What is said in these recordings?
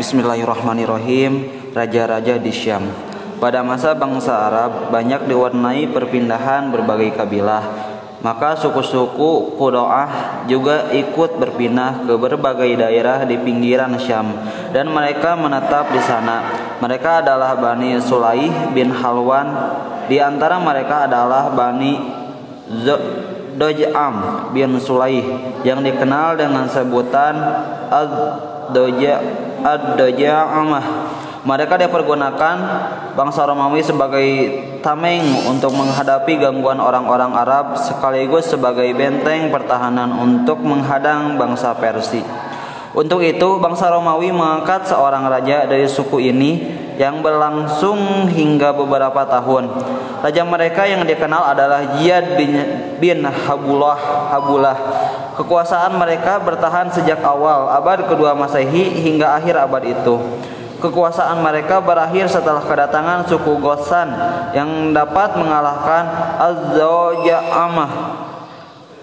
Bismillahirrahmanirrahim. Raja-raja di Syam. Pada masa bangsa Arab banyak diwarnai perpindahan berbagai kabilah. Maka suku-suku Qudoah juga ikut berpindah ke berbagai daerah di pinggiran Syam. Dan mereka menetap di sana. Mereka adalah Bani Sulaih bin Halwan. Di antara mereka adalah Bani Doj'am bin Sulaih Yang dikenal dengan sebutan Ad-daja'amah mereka dipergunakan bangsa Romawi sebagai tameng untuk menghadapi gangguan orang-orang Arab sekaligus sebagai benteng pertahanan untuk menghadang bangsa Persia. Untuk itu, bangsa Romawi mengangkat seorang raja dari suku ini yang berlangsung hingga beberapa tahun. Raja mereka yang dikenal adalah Ziyad bin, bin Habullah. Habullah. Kekuasaan mereka bertahan sejak awal abad kedua Masehi hingga akhir abad itu. Kekuasaan mereka berakhir setelah kedatangan suku Gosan yang dapat mengalahkan Az-Zawja'amah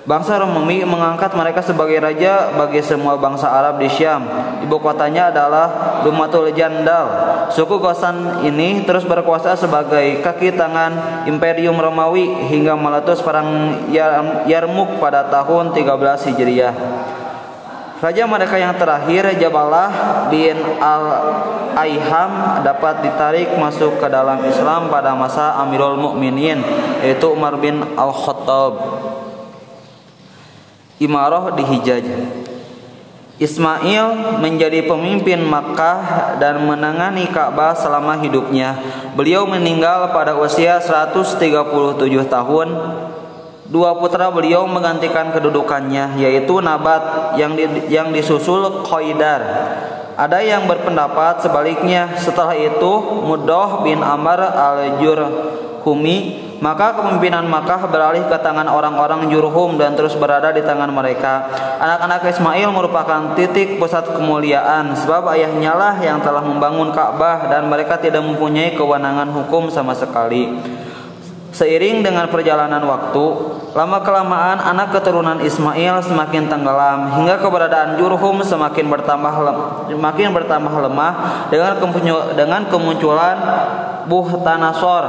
Bangsa Romawi mengangkat mereka sebagai raja bagi semua bangsa Arab di Syam. Ibu kotanya adalah Dumatul Jandal. Suku Gosan ini terus berkuasa sebagai kaki tangan Imperium Romawi hingga meletus perang Yarmuk pada tahun 13 Hijriah. Raja mereka yang terakhir Jabalah bin Al-Aiham dapat ditarik masuk ke dalam Islam pada masa Amirul Mukminin yaitu Umar bin Al-Khattab imarah di Hijaz. Ismail menjadi pemimpin Makkah dan menangani Ka'bah selama hidupnya. Beliau meninggal pada usia 137 tahun. Dua putra beliau menggantikan kedudukannya yaitu Nabat yang di, yang disusul Qaidar. Ada yang berpendapat sebaliknya setelah itu Mudah bin Amr al-Jurhumi maka kepemimpinan Makkah beralih ke tangan orang-orang Jurhum dan terus berada di tangan mereka. Anak-anak Ismail merupakan titik pusat kemuliaan sebab ayahnya lah yang telah membangun Ka'bah dan mereka tidak mempunyai kewenangan hukum sama sekali. Seiring dengan perjalanan waktu, lama kelamaan anak keturunan Ismail semakin tenggelam hingga keberadaan Jurhum semakin bertambah semakin bertambah lemah dengan dengan kemunculan Buhtanasor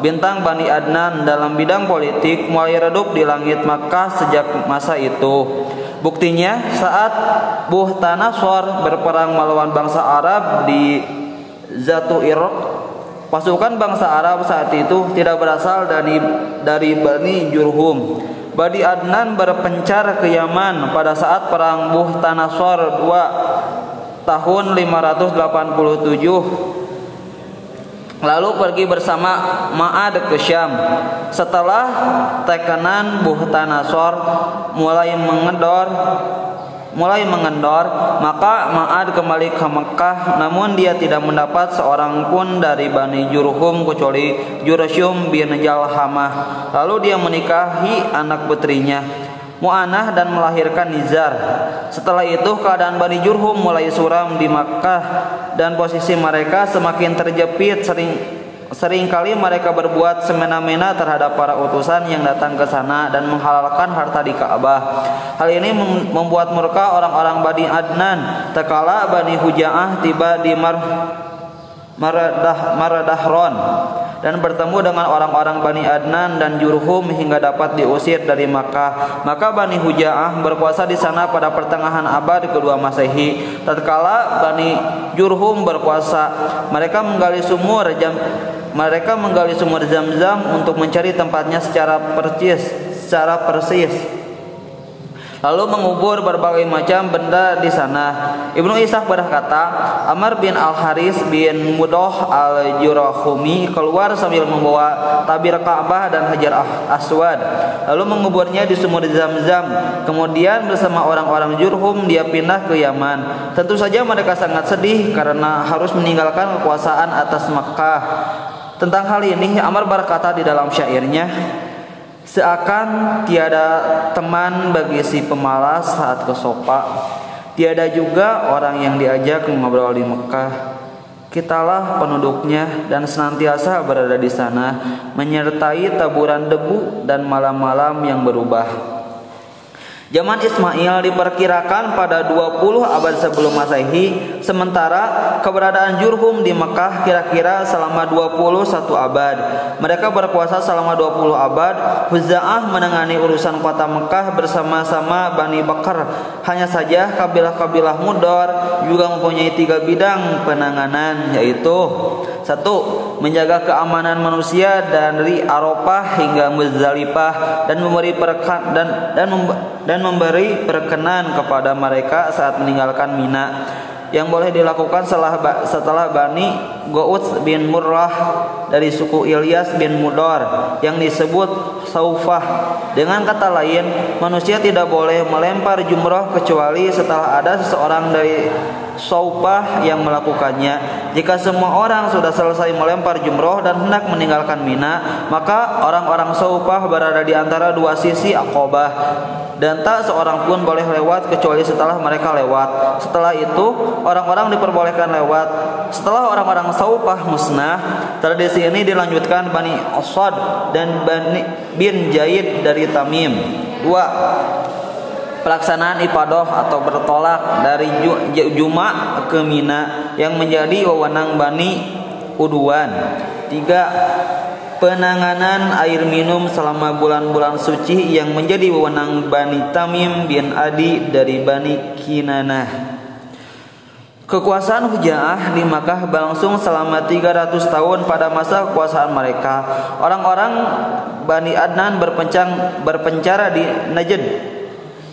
bintang Bani Adnan dalam bidang politik mulai redup di langit Makkah sejak masa itu. Buktinya saat Buhtanasor berperang melawan bangsa Arab di Zatu Iraq Pasukan bangsa Arab saat itu tidak berasal dari dari Bani Jurhum. Bani Adnan berpencar ke Yaman pada saat perang Buh Tanasor 2 tahun 587 lalu pergi bersama Ma'ad ke Syam. Setelah tekanan Buh Tanasor mulai mengedor mulai mengendor, maka Ma'ad kembali ke Mekah namun dia tidak mendapat seorang pun dari Bani Jurhum kecuali Jurasyum bin Jalhamah. Lalu dia menikahi anak putrinya Mu'anah dan melahirkan Nizar. Setelah itu keadaan Bani Jurhum mulai suram di Makkah dan posisi mereka semakin terjepit sering Seringkali mereka berbuat semena-mena terhadap para utusan yang datang ke sana dan menghalalkan harta di Ka'bah. Hal ini membuat murka orang-orang Bani Adnan. Tekala Bani Huja'ah tiba di Mar Maradah Maradahron dan bertemu dengan orang-orang Bani Adnan dan Jurhum hingga dapat diusir dari Makkah. Maka Bani Huja'ah berpuasa di sana pada pertengahan abad kedua Masehi. Tatkala Bani Jurhum berpuasa, mereka menggali sumur jam mereka menggali sumur Zam-Zam untuk mencari tempatnya secara persis, secara persis lalu mengubur berbagai macam benda di sana. Ibnu Ishaq berkata, Amr bin Al Haris bin Mudoh Al Jurahumi keluar sambil membawa tabir Ka'bah dan Hajar Aswad, lalu menguburnya di sumur Zam-Zam. Kemudian bersama orang-orang Jurhum dia pindah ke Yaman. Tentu saja mereka sangat sedih karena harus meninggalkan kekuasaan atas Makkah. Tentang hal ini Amr berkata di dalam syairnya, Seakan tiada teman bagi si pemalas saat ke sopa Tiada juga orang yang diajak mengobrol di Mekah. Kitalah penduduknya dan senantiasa berada di sana Menyertai taburan debu dan malam-malam yang berubah Zaman Ismail diperkirakan pada 20 abad sebelum Masehi, sementara keberadaan Jurhum di Mekah kira-kira selama 21 abad. Mereka berkuasa selama 20 abad. Huza'ah menangani urusan kota Mekah bersama-sama Bani Bakar. Hanya saja kabilah-kabilah Mudor juga mempunyai tiga bidang penanganan yaitu satu, menjaga keamanan manusia dari Arafah hingga Muzdalifah dan memberi perkan dan dan dan memberi perkenan kepada mereka saat meninggalkan Mina yang boleh dilakukan setelah setelah Bani Gouts bin Murrah dari suku Ilyas bin Mudor yang disebut Saufah. Dengan kata lain, manusia tidak boleh melempar jumroh kecuali setelah ada seseorang dari Saufah yang melakukannya. Jika semua orang sudah selesai melempar jumroh dan hendak meninggalkan Mina, maka orang-orang Saufah berada di antara dua sisi Aqobah dan tak seorang pun boleh lewat kecuali setelah mereka lewat. Setelah itu, orang-orang diperbolehkan lewat. Setelah orang-orang Saufah musnah, tradisi ini dilanjutkan Bani Asad dan Bani bin Jaid dari Tamim. Dua, pelaksanaan ibadah atau bertolak dari Juma ke Mina yang menjadi wewenang Bani Uduan. Tiga, penanganan air minum selama bulan-bulan suci yang menjadi wewenang Bani Tamim bin Adi dari Bani Kinanah. Kekuasaan Huja'ah di Makkah berlangsung selama 300 tahun pada masa kekuasaan mereka. Orang-orang Bani Adnan berpencang, berpencara di Najd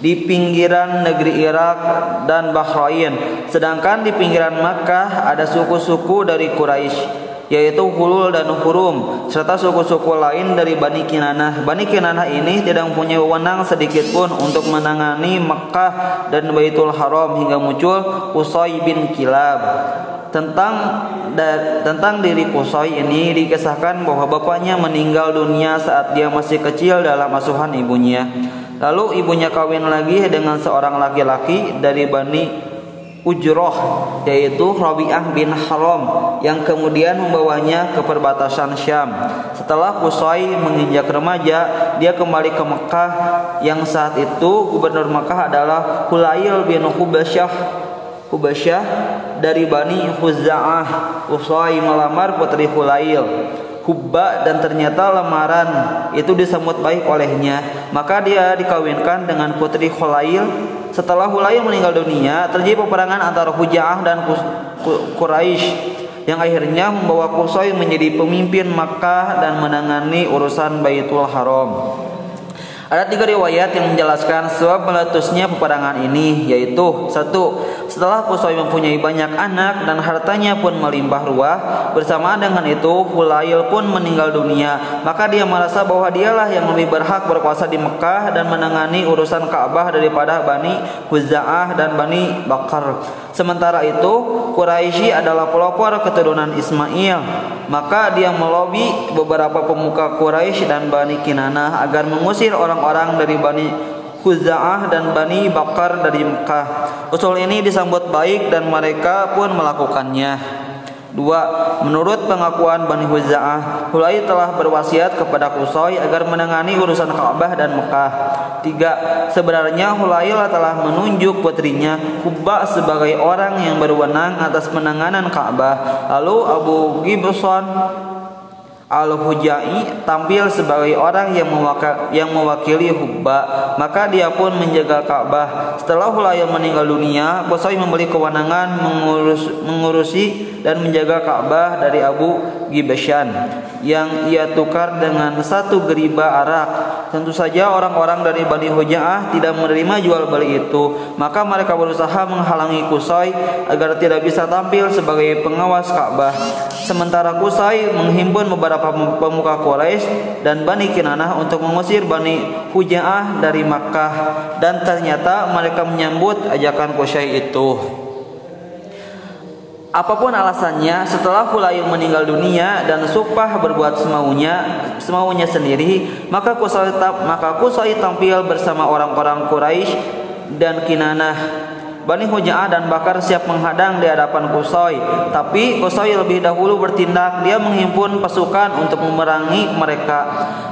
di pinggiran negeri Irak dan Bahrain. Sedangkan di pinggiran Makkah ada suku-suku dari Quraisy yaitu Hulul dan Hurum serta suku-suku lain dari Bani Kinanah. Bani Kinanah ini tidak mempunyai wewenang sedikit pun untuk menangani Mekah dan Baitul Haram hingga muncul Qusay bin Kilab. Tentang da, tentang diri Qusay ini dikisahkan bahwa bapaknya meninggal dunia saat dia masih kecil dalam asuhan ibunya. Lalu ibunya kawin lagi dengan seorang laki-laki dari Bani Ujroh yaitu Rabi'ah bin Haram yang kemudian membawanya ke perbatasan Syam. Setelah Qusay menginjak remaja, dia kembali ke Mekah yang saat itu gubernur Mekah adalah Hulail bin Hubasyah Hubasyah dari Bani Huza'ah. Qusay melamar putri Hulail. Hubba dan ternyata lamaran itu disambut baik olehnya. Maka dia dikawinkan dengan putri Hulail setelah Hulail meninggal dunia, terjadi peperangan antara Huja'ah dan Quraisy yang akhirnya membawa Qusay menjadi pemimpin Makkah dan menangani urusan Baitul Haram. Ada tiga riwayat yang menjelaskan sebab meletusnya peperangan ini yaitu satu setelah Qusay mempunyai banyak anak dan hartanya pun melimpah ruah bersamaan dengan itu Hulail pun meninggal dunia. Maka dia merasa bahwa dialah yang lebih berhak berkuasa di Mekah dan menangani urusan Ka'bah daripada Bani Huza'ah dan Bani Bakar. Sementara itu Quraisy adalah pelopor keturunan Ismail. Maka dia melobi beberapa pemuka Quraisy dan Bani Kinanah agar mengusir orang-orang dari Bani Khuza'ah dan Bani Bakar dari Mekah. Usul ini disambut baik dan mereka pun melakukannya. Dua, menurut pengakuan Bani Huza'ah, Hulai telah berwasiat kepada Qusay agar menangani urusan Ka'bah dan Mekah. Tiga, sebenarnya Hulai telah menunjuk putrinya Hubba sebagai orang yang berwenang atas penanganan Ka'bah. Lalu Abu Gibson Al-Hujai tampil sebagai orang yang, yang mewakili Hubba, maka dia pun menjaga Ka'bah. Setelah Hulayl meninggal dunia, Qusay memberi kewenangan mengurus, mengurusi dan menjaga Ka'bah dari Abu Gibashan yang ia tukar dengan satu geriba arak. Tentu saja orang-orang dari Bani Huja'ah tidak menerima jual beli itu, maka mereka berusaha menghalangi Qusay agar tidak bisa tampil sebagai pengawas Ka'bah. Sementara Qusay menghimpun beberapa pemuka Quraisy dan Bani Kinanah untuk mengusir Bani Huja'ah dari Makkah dan ternyata mereka menyambut ajakan Qusay itu. Apa pun alasannya, setelah Hulail meninggal dunia dan Supah berbuat semaunya, semaunya sendiri, maka Qusay maka Qusay tampil bersama orang-orang Quraisy dan Kinanah Bani Huja'ah dan Bakar siap menghadang di hadapan Kusoi. Tapi Kusoi lebih dahulu bertindak. Dia menghimpun pasukan untuk memerangi mereka.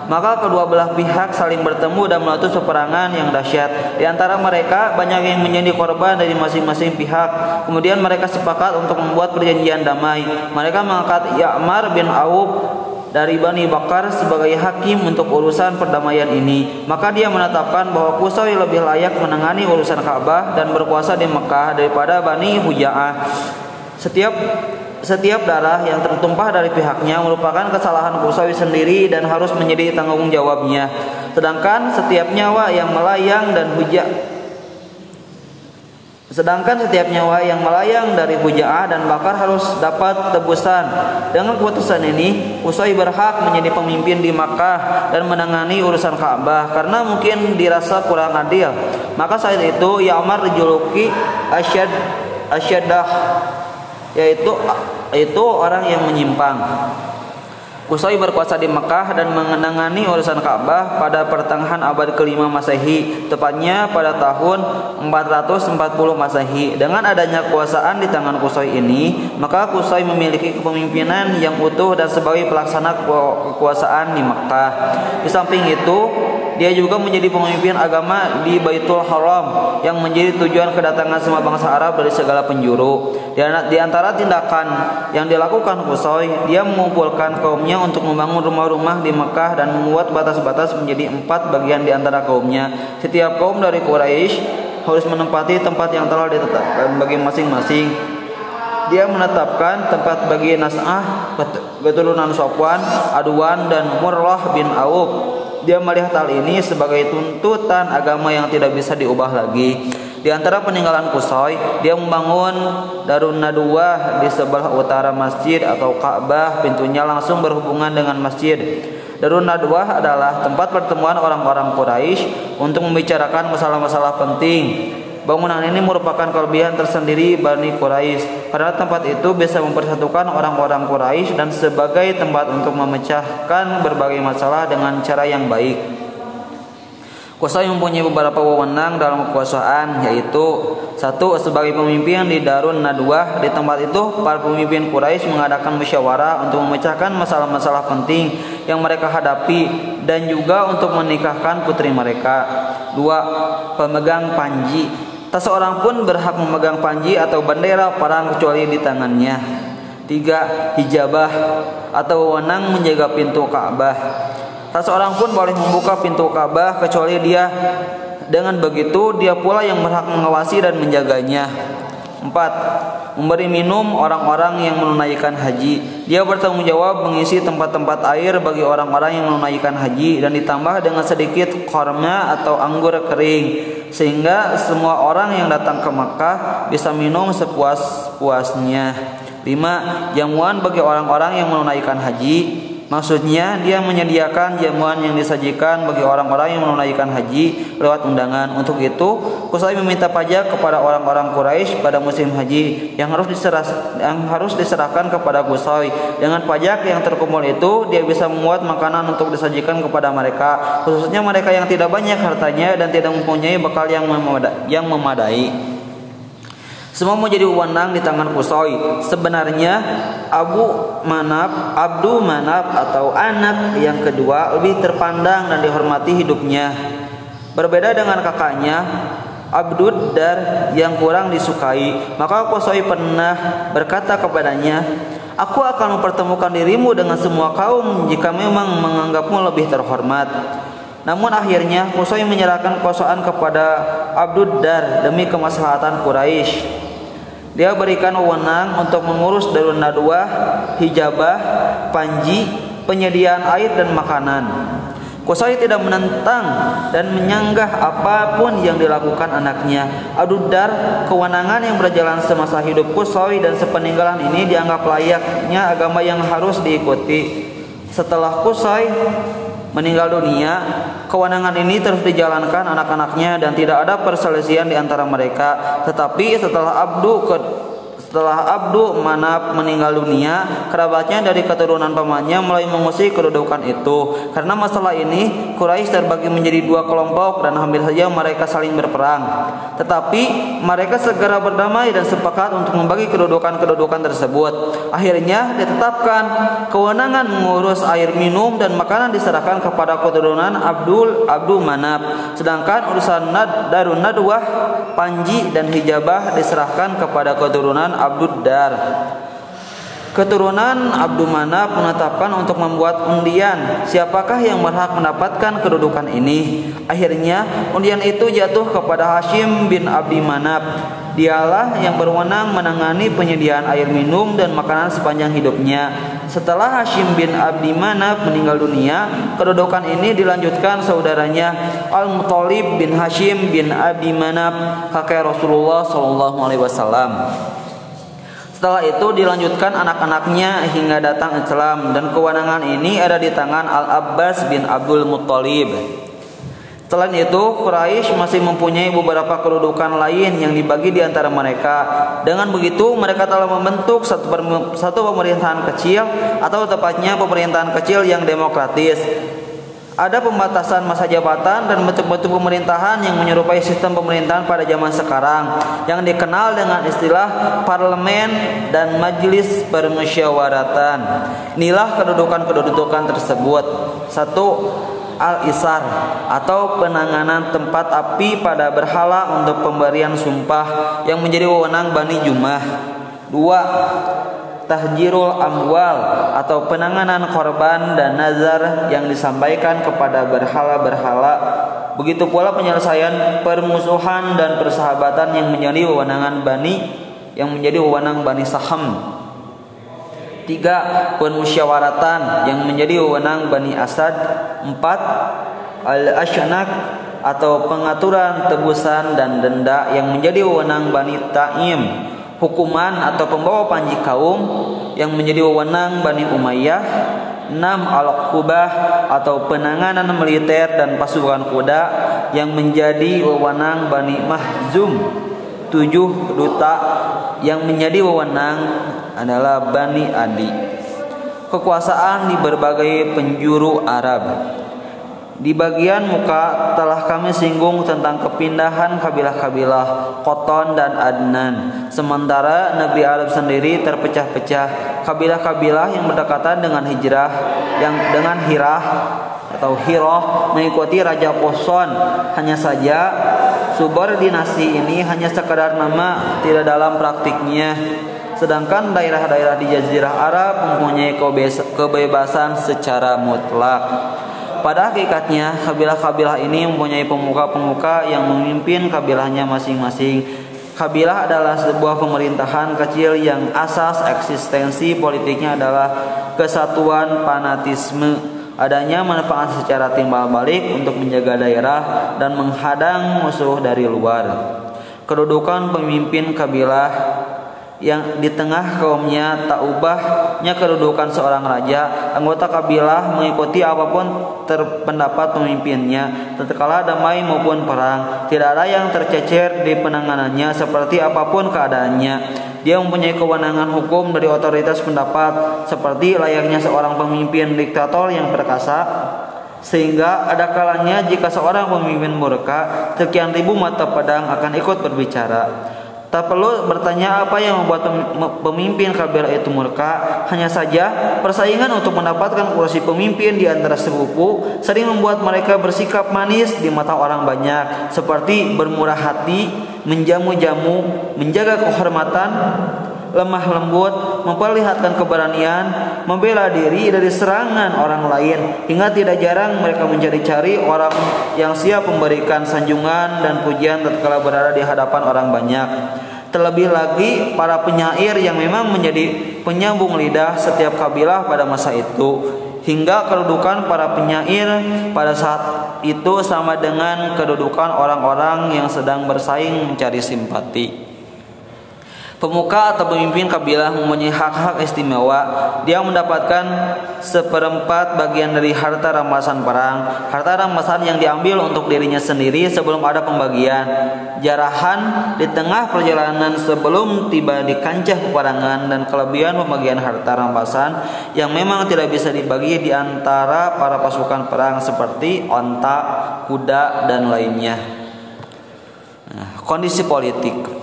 Maka kedua belah pihak saling bertemu dan meletus peperangan yang dahsyat. Di antara mereka banyak yang menjadi korban dari masing-masing pihak. Kemudian mereka sepakat untuk membuat perjanjian damai. Mereka mengangkat Ya'mar bin Auf dari Bani Bakar sebagai hakim untuk urusan perdamaian ini. Maka dia menetapkan bahwa Qusay lebih layak menangani urusan Ka'bah dan berkuasa di Mekah daripada Bani Huja'ah. Setiap setiap darah yang tertumpah dari pihaknya merupakan kesalahan Qusay sendiri dan harus menjadi tanggung jawabnya. Sedangkan setiap nyawa yang melayang dan hujah Sedangkan setiap nyawa yang melayang dari Huja'ah dan Bakar harus dapat tebusan. Dengan keputusan ini, Usai berhak menjadi pemimpin di Makkah dan menangani urusan Ka'bah karena mungkin dirasa kurang adil. Maka saat itu Ya'mar dijuluki Asyad Asyadah yaitu itu orang yang menyimpang. Qusay berkuasa di Mekah dan mengenangani urusan Ka'bah pada pertengahan abad kelima Masehi, tepatnya pada tahun 440 Masehi. Dengan adanya kekuasaan di tangan Qusay ini, maka Qusay memiliki kepemimpinan yang utuh dan sebagai pelaksana kekuasaan di Mekah. Di samping itu, dia juga menjadi pemimpin agama di Baitul Haram yang menjadi tujuan kedatangan semua bangsa Arab dari segala penjuru. Di antara tindakan yang dilakukan Qusay, dia mengumpulkan kaumnya kaumnya untuk membangun rumah-rumah di Mekah dan membuat batas-batas menjadi empat bagian di antara kaumnya. Setiap kaum dari Quraisy harus menempati tempat yang telah ditetapkan bagi masing-masing. Dia menetapkan tempat bagi Nas'ah, keturunan Sofwan, Aduan, dan Murrah bin Auf. Dia melihat hal ini sebagai tuntutan agama yang tidak bisa diubah lagi. Di antara peninggalan Kusoi, dia membangun Darun Nadwa di sebelah utara masjid atau Ka'bah, pintunya langsung berhubungan dengan masjid. Darun Nadwa adalah tempat pertemuan orang-orang Quraisy untuk membicarakan masalah-masalah penting. Bangunan ini merupakan kelebihan tersendiri Bani Quraisy karena tempat itu bisa mempersatukan orang-orang Quraisy dan sebagai tempat untuk memecahkan berbagai masalah dengan cara yang baik. Qusay mempunyai beberapa wewenang dalam kekuasaan yaitu satu sebagai pemimpin di Darun Nadwah di tempat itu para pemimpin Quraisy mengadakan musyawarah untuk memecahkan masalah-masalah penting yang mereka hadapi dan juga untuk menikahkan putri mereka. Dua pemegang panji tak seorang pun berhak memegang panji atau bendera perang kecuali di tangannya. Tiga hijabah atau wewenang menjaga pintu Ka'bah. Tak seorang pun boleh membuka pintu Ka'bah kecuali dia dengan begitu dia pula yang berhak mengawasi dan menjaganya. Empat, memberi minum orang-orang yang menunaikan haji. Dia bertanggung jawab mengisi tempat-tempat air bagi orang-orang yang menunaikan haji dan ditambah dengan sedikit korma atau anggur kering sehingga semua orang yang datang ke Makkah bisa minum sepuas-puasnya. Lima, jamuan bagi orang-orang yang menunaikan haji Maksudnya dia menyediakan jamuan yang disajikan bagi orang-orang yang menunaikan haji lewat undangan. Untuk itu, Qusay meminta pajak kepada orang-orang Quraisy pada musim haji yang harus diserah, yang harus diserahkan kepada Qusay. Dengan pajak yang terkumpul itu, dia bisa membuat makanan untuk disajikan kepada mereka, khususnya mereka yang tidak banyak hartanya dan tidak mempunyai bekal yang memadai. Semua menjadi wewenang di tangan Kusoi. Sebenarnya Abu Manaf, Abdu Manaf atau anak yang kedua lebih terpandang dan dihormati hidupnya. Berbeda dengan kakaknya, Abdud Dar yang kurang disukai. Maka Kusoi pernah berkata kepadanya, Aku akan mempertemukan dirimu dengan semua kaum jika memang menganggapmu lebih terhormat. Namun akhirnya Kusoi menyerahkan kekuasaan kepada Abdud Dar demi kemaslahatan Quraisy. Dia berikan wewenang untuk mengurus darun nadwa, hijabah, panji, penyediaan air dan makanan. Kusai tidak menentang dan menyanggah apa pun yang dilakukan anaknya. Adudar, kewenangan yang berjalan semasa hidup Kusai dan sepeninggalan ini dianggap layaknya agama yang harus diikuti. Setelah Kusai meninggal dunia, kewenangan ini terus dijalankan anak-anaknya dan tidak ada perselisihan di antara mereka. Tetapi setelah Abdu Setelah Abdu Manaf meninggal dunia, kerabatnya dari keturunan pamannya mulai mengusir kedudukan itu. Karena masalah ini, Quraisy terbagi menjadi dua kelompok dan hampir saja mereka saling berperang. Tetapi mereka segera berdamai dan sepakat untuk membagi kedudukan-kedudukan tersebut. Akhirnya ditetapkan kewenangan mengurus air minum dan makanan diserahkan kepada keturunan Abdul Abdul Manaf. Sedangkan urusan Nad, Darun Nadwah, Panji dan Hijabah diserahkan kepada keturunan Abdul Dar. Keturunan Abdul Manaf menetapkan untuk membuat undian siapakah yang berhak mendapatkan kedudukan ini. Akhirnya undian itu jatuh kepada Hashim bin Abdi Manaf. Dialah yang berwenang menangani penyediaan air minum dan makanan sepanjang hidupnya. Setelah Hashim bin Abdi Manaf meninggal dunia, kedudukan ini dilanjutkan saudaranya Al-Muthalib bin Hashim bin Abdi Manaf, kakek Rasulullah wasallam. Setelah itu dilanjutkan anak-anaknya hingga datang Islam dan kewenangan ini ada di tangan Al-Abbas bin Abdul Muttalib. Selain itu, Quraisy masih mempunyai beberapa kedudukan lain yang dibagi di antara mereka. Dengan begitu, mereka telah membentuk satu, satu pemerintahan kecil atau tepatnya pemerintahan kecil yang demokratis ada pembatasan masa jabatan dan bentuk-bentuk pemerintahan yang menyerupai sistem pemerintahan pada zaman sekarang yang dikenal dengan istilah parlemen dan majelis permusyawaratan. Inilah kedudukan-kedudukan tersebut. Satu, al-isar atau penanganan tempat api pada berhala untuk pemberian sumpah yang menjadi wewenang Bani Jumah. Dua, tahjirul amwal atau penanganan korban dan nazar yang disampaikan kepada berhala-berhala. Begitu pula penyelesaian permusuhan dan persahabatan yang menjadi wewenangan Bani yang menjadi wewenang Bani Saham. Tiga, permusyawaratan yang menjadi wewenang Bani Asad. Empat, al-asyanak atau pengaturan tebusan dan denda yang menjadi wewenang Bani Ta'im hukuman atau pembawa panji kaum yang menjadi wewenang Bani Umayyah enam al-qubah atau penanganan militer dan pasukan kuda yang menjadi wewenang Bani Mahzum. Tujuh duta yang menjadi wewenang adalah Bani Adi. Kekuasaan di berbagai penjuru Arab di bagian muka telah kami singgung tentang kepindahan kabilah-kabilah Koton dan Adnan. Sementara Nabi Arab sendiri terpecah-pecah kabilah-kabilah yang berdekatan dengan hijrah yang dengan Hirah atau Hiroh mengikuti Raja Poson. Hanya saja subordinasi ini hanya sekadar nama tidak dalam praktiknya. Sedangkan daerah-daerah di Jazirah Arab mempunyai kebebasan secara mutlak. Pada hakikatnya, kabilah-kabilah ini mempunyai pemuka-pemuka yang memimpin kabilahnya masing-masing. Kabilah adalah sebuah pemerintahan kecil yang asas eksistensi politiknya adalah kesatuan fanatisme. Adanya manfaat secara timbal balik untuk menjaga daerah dan menghadang musuh dari luar. Kedudukan pemimpin kabilah yang di tengah kaumnya tak ubahnya kedudukan seorang raja anggota kabilah mengikuti apa pun terpendapat pemimpinnya tatkala damai maupun perang tidak ada yang tercecer di penanganannya seperti apa pun keadaannya. Dia mempunyai kewenangan hukum dari otoritas pendapat seperti layaknya seorang pemimpin diktator yang perkasa sehingga ada kalanya jika seorang pemimpin murka sekian ribu mata pedang akan ikut berbicara Tak perlu bertanya apa yang membuat pemimpin kabilah itu murka. Hanya saja persaingan untuk mendapatkan kursi pemimpin di antara sepupu sering membuat mereka bersikap manis di mata orang banyak, seperti bermurah hati, menjamu-jamu, menjaga kehormatan, lemah lembut, memperlihatkan keberanian, membela diri dari serangan orang lain, hingga tidak jarang mereka mencari-cari orang yang siap memberikan sanjungan dan pujian tatkala berada di hadapan orang banyak. Terlebih lagi para penyair yang memang menjadi penyambung lidah setiap kabilah pada masa itu hingga kedudukan para penyair pada saat itu sama dengan kedudukan orang-orang yang sedang bersaing mencari simpati. Pemuka atau pemimpin kabilah mempunyai hak-hak istimewa. Dia mendapatkan seperempat bagian dari harta rampasan perang. Harta rampasan yang diambil untuk dirinya sendiri sebelum ada pembagian. Jarahan di tengah perjalanan sebelum tiba di kancah peperangan dan kelebihan pembagian harta rampasan yang memang tidak bisa dibagi di antara para pasukan perang seperti onta, kuda, dan lainnya. Nah, kondisi politik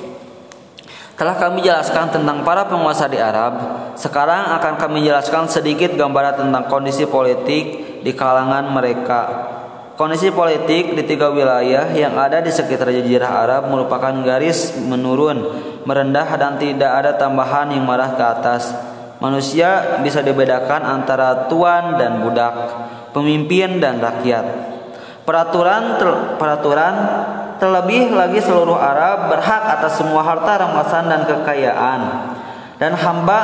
telah kami jelaskan tentang para penguasa di Arab. Sekarang akan kami jelaskan sedikit gambaran tentang kondisi politik di kalangan mereka. Kondisi politik di tiga wilayah yang ada di sekitar jazirah Arab merupakan garis menurun, merendah dan tidak ada tambahan yang marah ke atas. Manusia bisa dibedakan antara tuan dan budak, pemimpin dan rakyat. Peraturan peraturan Terlebih lagi seluruh Arab berhak atas semua harta rampasan dan kekayaan. Dan hamba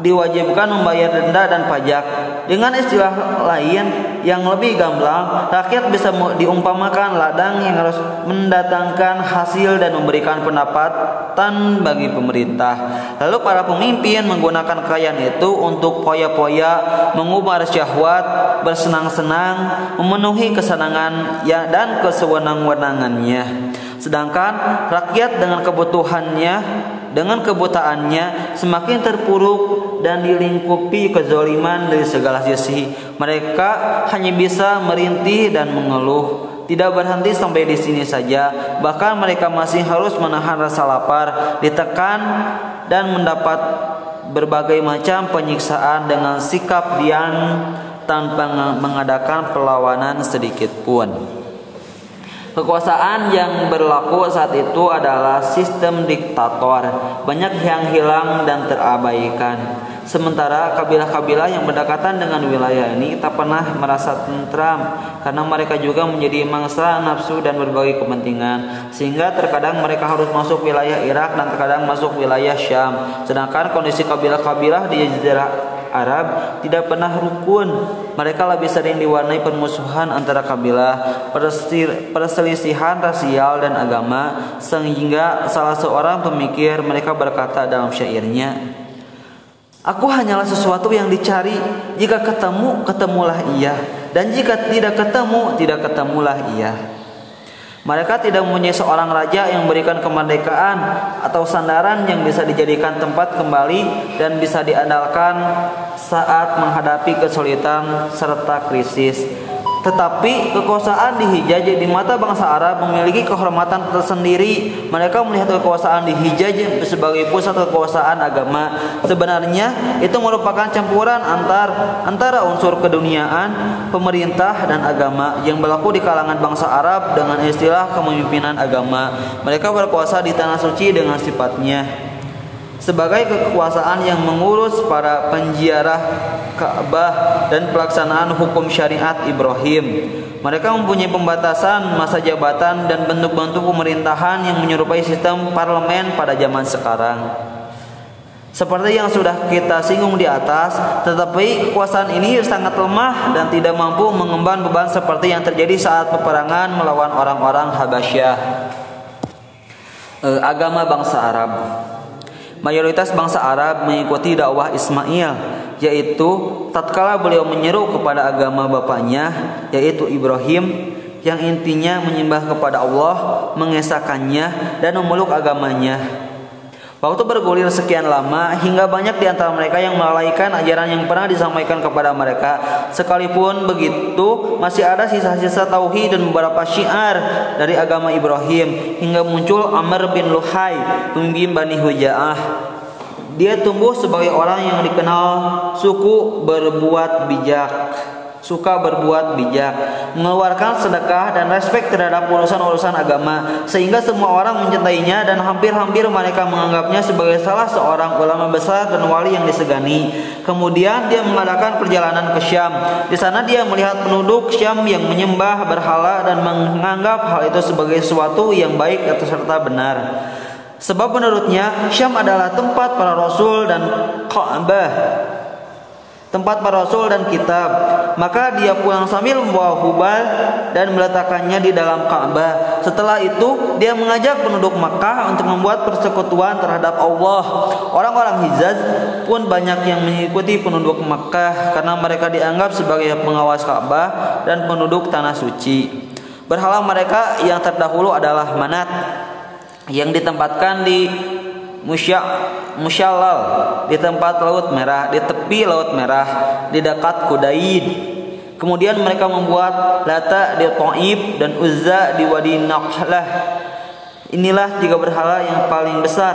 diwajibkan membayar denda dan pajak. Dengan istilah lain yang lebih gamblang, rakyat bisa diumpamakan ladang yang harus mendatangkan hasil dan memberikan pendapatan bagi pemerintah. Lalu para pemimpin menggunakan kekayaan itu untuk poya-poya, mengubah syahwat, bersenang-senang, memenuhi kesenangan ya dan kesewenang-wenangannya. Sedangkan rakyat dengan kebutuhannya dengan kebutaannya semakin terpuruk dan dilingkupi kezoliman dari segala sisi. Mereka hanya bisa merintih dan mengeluh. Tidak berhenti sampai di sini saja, bahkan mereka masih harus menahan rasa lapar, ditekan dan mendapat berbagai macam penyiksaan dengan sikap diam tanpa mengadakan perlawanan sedikit pun. Kekuasaan yang berlaku saat itu adalah sistem diktator, banyak yang hilang dan terabaikan. Sementara kabilah-kabilah yang berdekatan dengan wilayah ini tak pernah merasa tentram karena mereka juga menjadi mangsa nafsu dan berbagai kepentingan sehingga terkadang mereka harus masuk wilayah Irak dan terkadang masuk wilayah Syam. Sedangkan kondisi kabilah-kabilah di Arab tidak pernah rukun. Mereka lebih sering diwarnai permusuhan antara kabilah, perselisihan rasial dan agama, sehingga salah seorang pemikir mereka berkata dalam syairnya, Aku hanyalah sesuatu yang dicari. Jika ketemu, ketemulah ia. Dan jika tidak ketemu, tidak ketemulah ia. Mereka tidak mempunyai seorang raja yang memberikan kemerdekaan atau sandaran yang bisa dijadikan tempat kembali dan bisa diandalkan saat menghadapi kesulitan serta krisis. Tetapi kekuasaan di Hijaz di mata bangsa Arab memiliki kehormatan tersendiri. Mereka melihat kekuasaan di Hijaz sebagai pusat kekuasaan agama. Sebenarnya itu merupakan campuran antar antara unsur keduniaan, pemerintah dan agama yang berlaku di kalangan bangsa Arab dengan istilah kepemimpinan agama. Mereka berkuasa di tanah suci dengan sifatnya sebagai kekuasaan yang mengurus para penjiarah Ka'bah dan pelaksanaan hukum syariat Ibrahim. Mereka mempunyai pembatasan masa jabatan dan bentuk-bentuk pemerintahan yang menyerupai sistem parlemen pada zaman sekarang. Seperti yang sudah kita singgung di atas, tetapi kekuasaan ini sangat lemah dan tidak mampu mengemban beban seperti yang terjadi saat peperangan melawan orang-orang Habasyah. Eh, agama bangsa Arab. Mayoritas bangsa Arab mengikuti dakwah Ismail, yaitu tatkala beliau menyeru kepada agama bapaknya, yaitu Ibrahim, yang intinya menyembah kepada Allah, mengesahkannya dan memeluk agamanya. Waktu bergulir sekian lama hingga banyak di antara mereka yang melalaikan ajaran yang pernah disampaikan kepada mereka. Sekalipun begitu, masih ada sisa-sisa tauhid dan beberapa syiar dari agama Ibrahim hingga muncul Amr bin Luhai, pemimpin Bani Huja'ah. Dia tumbuh sebagai orang yang dikenal suku berbuat bijak suka berbuat bijak, mengeluarkan sedekah dan respek terhadap urusan-urusan agama sehingga semua orang mencintainya dan hampir-hampir mereka menganggapnya sebagai salah seorang ulama besar dan wali yang disegani. Kemudian dia mengadakan perjalanan ke Syam. Di sana dia melihat penduduk Syam yang menyembah berhala dan menganggap hal itu sebagai sesuatu yang baik atau serta benar. Sebab menurutnya Syam adalah tempat para rasul dan Ka'bah tempat para rasul dan kitab. Maka dia pulang sambil membawa hubal dan meletakkannya di dalam Ka'bah. Setelah itu, dia mengajak penduduk Makkah untuk membuat persekutuan terhadap Allah. Orang-orang Hijaz pun banyak yang mengikuti penduduk Makkah karena mereka dianggap sebagai pengawas Ka'bah dan penduduk tanah suci. Berhala mereka yang terdahulu adalah Manat yang ditempatkan di musya musyallal di tempat laut merah di tepi laut merah di dekat Kudaid kemudian mereka membuat Lata di Taib dan Uzza di Wadi Naqlah Inilah tiga berhala yang paling besar.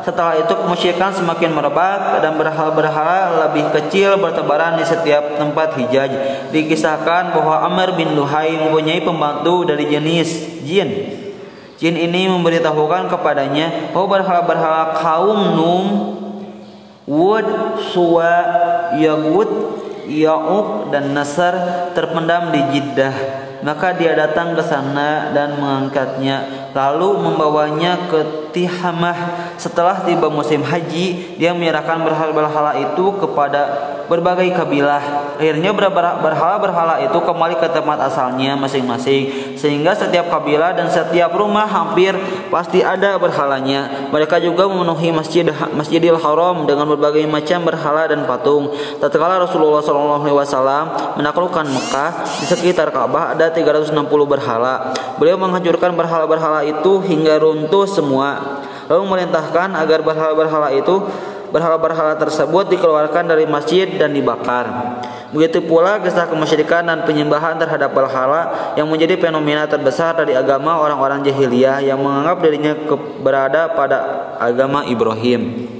Setelah itu kemusyrikan semakin merebak dan berhala-berhala lebih kecil bertebaran di setiap tempat Hijaz. Dikisahkan bahwa Amr bin Luhai mempunyai pembantu dari jenis jin Jin ini memberitahukan kepadanya bahwa berhala-berhala kaum Num, Wud, Suwa, Yagut, Ya'uq dan Nasar terpendam di Jeddah. Maka dia datang ke sana dan mengangkatnya, lalu membawanya ke Tihamah. Setelah tiba musim haji, dia menyerahkan berhala-berhala itu kepada berbagai kabilah. Akhirnya berhala-berhala itu kembali ke tempat asalnya masing-masing sehingga setiap kabilah dan setiap rumah hampir pasti ada berhalanya. Mereka juga memenuhi masjid Masjidil Haram dengan berbagai macam berhala dan patung. Tatkala Rasulullah SAW menaklukkan Mekah di sekitar Ka'bah ada 360 berhala. Beliau menghancurkan berhala-berhala itu hingga runtuh semua. Lalu memerintahkan agar berhala-berhala itu berhala-berhala tersebut dikeluarkan dari masjid dan dibakar. Begitu pula kisah kemusyrikan dan penyembahan terhadap berhala yang menjadi fenomena terbesar dari agama orang-orang jahiliyah yang menganggap dirinya berada pada agama Ibrahim.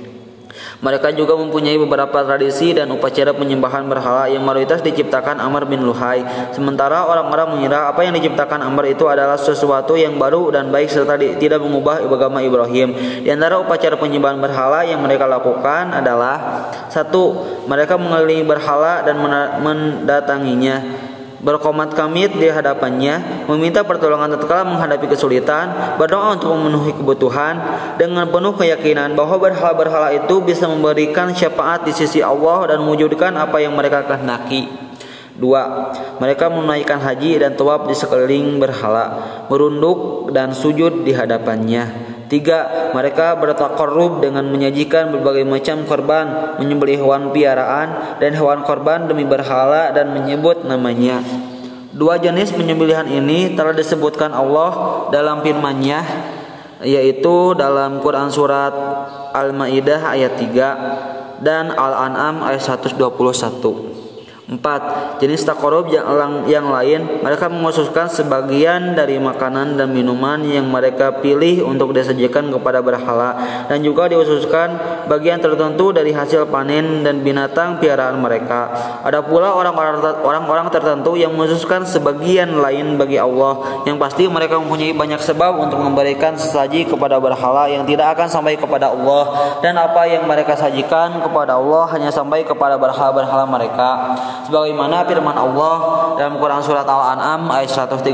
Mereka juga mempunyai beberapa tradisi dan upacara penyembahan berhala yang mayoritas diciptakan Amr bin Luhai. Sementara orang-orang mengira apa yang diciptakan Amr itu adalah sesuatu yang baru dan baik serta tidak mengubah agama Ibrahim. Di antara upacara penyembahan berhala yang mereka lakukan adalah satu, mereka mengelilingi berhala dan mendatanginya berkomat kamit di hadapannya, meminta pertolongan tatkala menghadapi kesulitan, berdoa untuk memenuhi kebutuhan dengan penuh keyakinan bahwa berhala-berhala itu bisa memberikan syafaat di sisi Allah dan mewujudkan apa yang mereka kehendaki. Dua, mereka menunaikan haji dan tawaf di sekeliling berhala, merunduk dan sujud di hadapannya. Tiga, mereka bertakarrub dengan menyajikan berbagai macam korban, menyembelih hewan piaraan dan hewan korban demi berhala dan menyebut namanya. Dua jenis penyembelihan ini telah disebutkan Allah dalam firman-Nya yaitu dalam Quran surat Al-Maidah ayat 3 dan Al-An'am ayat 121. Empat, jenis takorup yang, yang lain mereka mengkhususkan sebagian dari makanan dan minuman yang mereka pilih untuk disajikan kepada berhala. Dan juga dikhususkan bagian tertentu dari hasil panen dan binatang piaraan mereka. Ada pula orang-orang tertentu yang mengkhususkan sebagian lain bagi Allah. Yang pasti mereka mempunyai banyak sebab untuk memberikan sesaji kepada berhala yang tidak akan sampai kepada Allah. Dan apa yang mereka sajikan kepada Allah hanya sampai kepada berhala-berhala mereka sebagaimana firman Allah dalam Quran surat Al-An'am ayat 136.